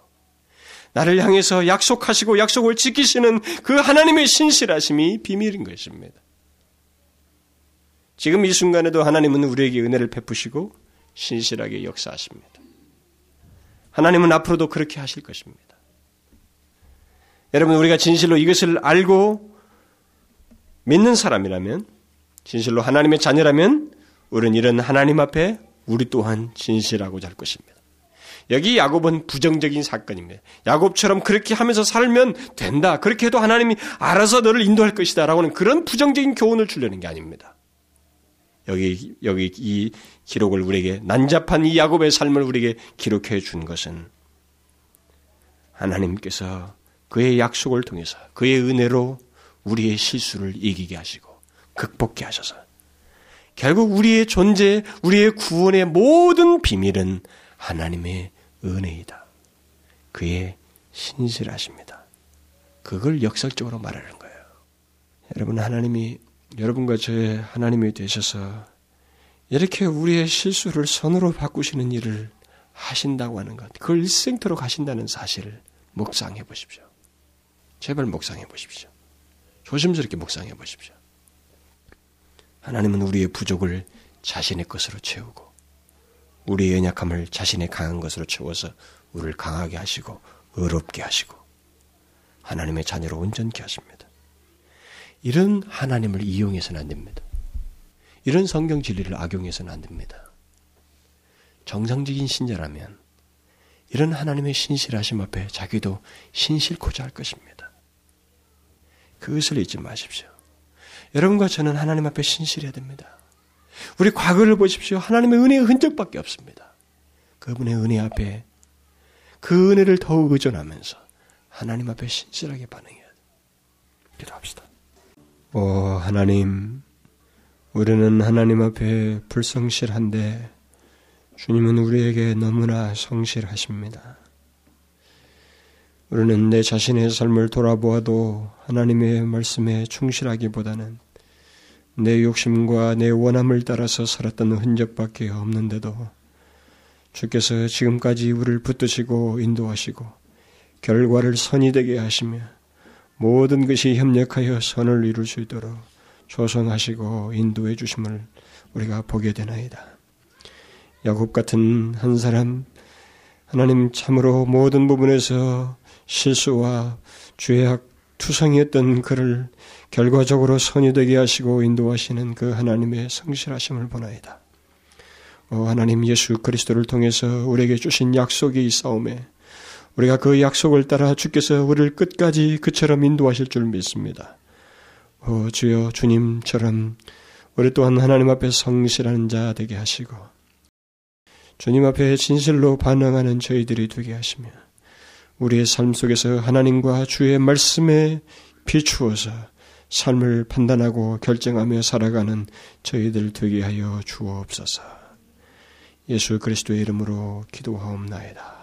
나를 향해서 약속하시고 약속을 지키시는 그 하나님의 신실하심이 비밀인 것입니다. 지금 이 순간에도 하나님은 우리에게 은혜를 베푸시고 신실하게 역사하십니다. 하나님은 앞으로도 그렇게 하실 것입니다. 여러분, 우리가 진실로 이것을 알고 믿는 사람이라면, 진실로 하나님의 자녀라면, 우리는 이런 하나님 앞에 우리 또한 진실하고 잘 것입니다. 여기 야곱은 부정적인 사건입니다. 야곱처럼 그렇게 하면서 살면 된다. 그렇게 해도 하나님이 알아서 너를 인도할 것이다. 라고는 그런 부정적인 교훈을 주려는 게 아닙니다. 여기, 여기 이 기록을 우리에게, 난잡한 이 야곱의 삶을 우리에게 기록해 준 것은 하나님께서 그의 약속을 통해서 그의 은혜로 우리의 실수를 이기게 하시고 극복케 하셔서 결국 우리의 존재, 우리의 구원의 모든 비밀은 하나님의 은혜이다. 그의 신실하십니다. 그걸 역설적으로 말하는 거예요. 여러분, 하나님이, 여러분과 저의 하나님이 되셔서 이렇게 우리의 실수를 선으로 바꾸시는 일을 하신다고 하는 것, 그걸 일생토록 하신다는 사실을 묵상해 보십시오. 제발 묵상해 보십시오. 조심스럽게 묵상해 보십시오. 하나님은 우리의 부족을 자신의 것으로 채우고 우리의 연약함을 자신의 강한 것으로 채워서 우리를 강하게 하시고 의롭게 하시고 하나님의 자녀로 온전케 하십니다. 이런 하나님을 이용해서는 안 됩니다. 이런 성경 진리를 악용해서는 안 됩니다. 정상적인 신자라면 이런 하나님의 신실하심 앞에 자기도 신실코자 할 것입니다. 그것을 잊지 마십시오. 여러분과 저는 하나님 앞에 신실해야 됩니다. 우리 과거를 보십시오. 하나님의 은혜의 흔적밖에 없습니다. 그분의 은혜 앞에 그 은혜를 더욱 의존하면서 하나님 앞에 신실하게 반응해야 돼. 기도합시다. 오 하나님, 우리는 하나님 앞에 불성실한데 주님은 우리에게 너무나 성실하십니다. 우리는 내 자신의 삶을 돌아보아도 하나님의 말씀에 충실하기보다는 내 욕심과 내 원함을 따라서 살았던 흔적밖에 없는데도 주께서 지금까지 우리를 붙드시고 인도하시고 결과를 선이 되게 하시며 모든 것이 협력하여 선을 이룰 수 있도록 조성하시고 인도해 주심을 우리가 보게 되나이다. 야곱 같은 한 사람 하나님 참으로 모든 부분에서 실수와 죄악 투성이었던 그를 결과적으로 선이 되게 하시고 인도하시는 그 하나님의 성실하심을 보나이다. 오 하나님 예수 그리스도를 통해서 우리에게 주신 약속이 있사오매 우리가 그 약속을 따라 주께서 우리를 끝까지 그처럼 인도하실 줄 믿습니다. 오 주여 주님처럼 우리 또한 하나님 앞에 성실한 자 되게 하시고 주님 앞에 진실로 반응하는 저희들이 되게 하시며 우리의 삶 속에서 하나님과 주의 말씀에 비추어서 삶을 판단하고 결정하며 살아가는 저희들 되게 하여 주옵소서. 예수 그리스도의 이름으로 기도하옵나이다.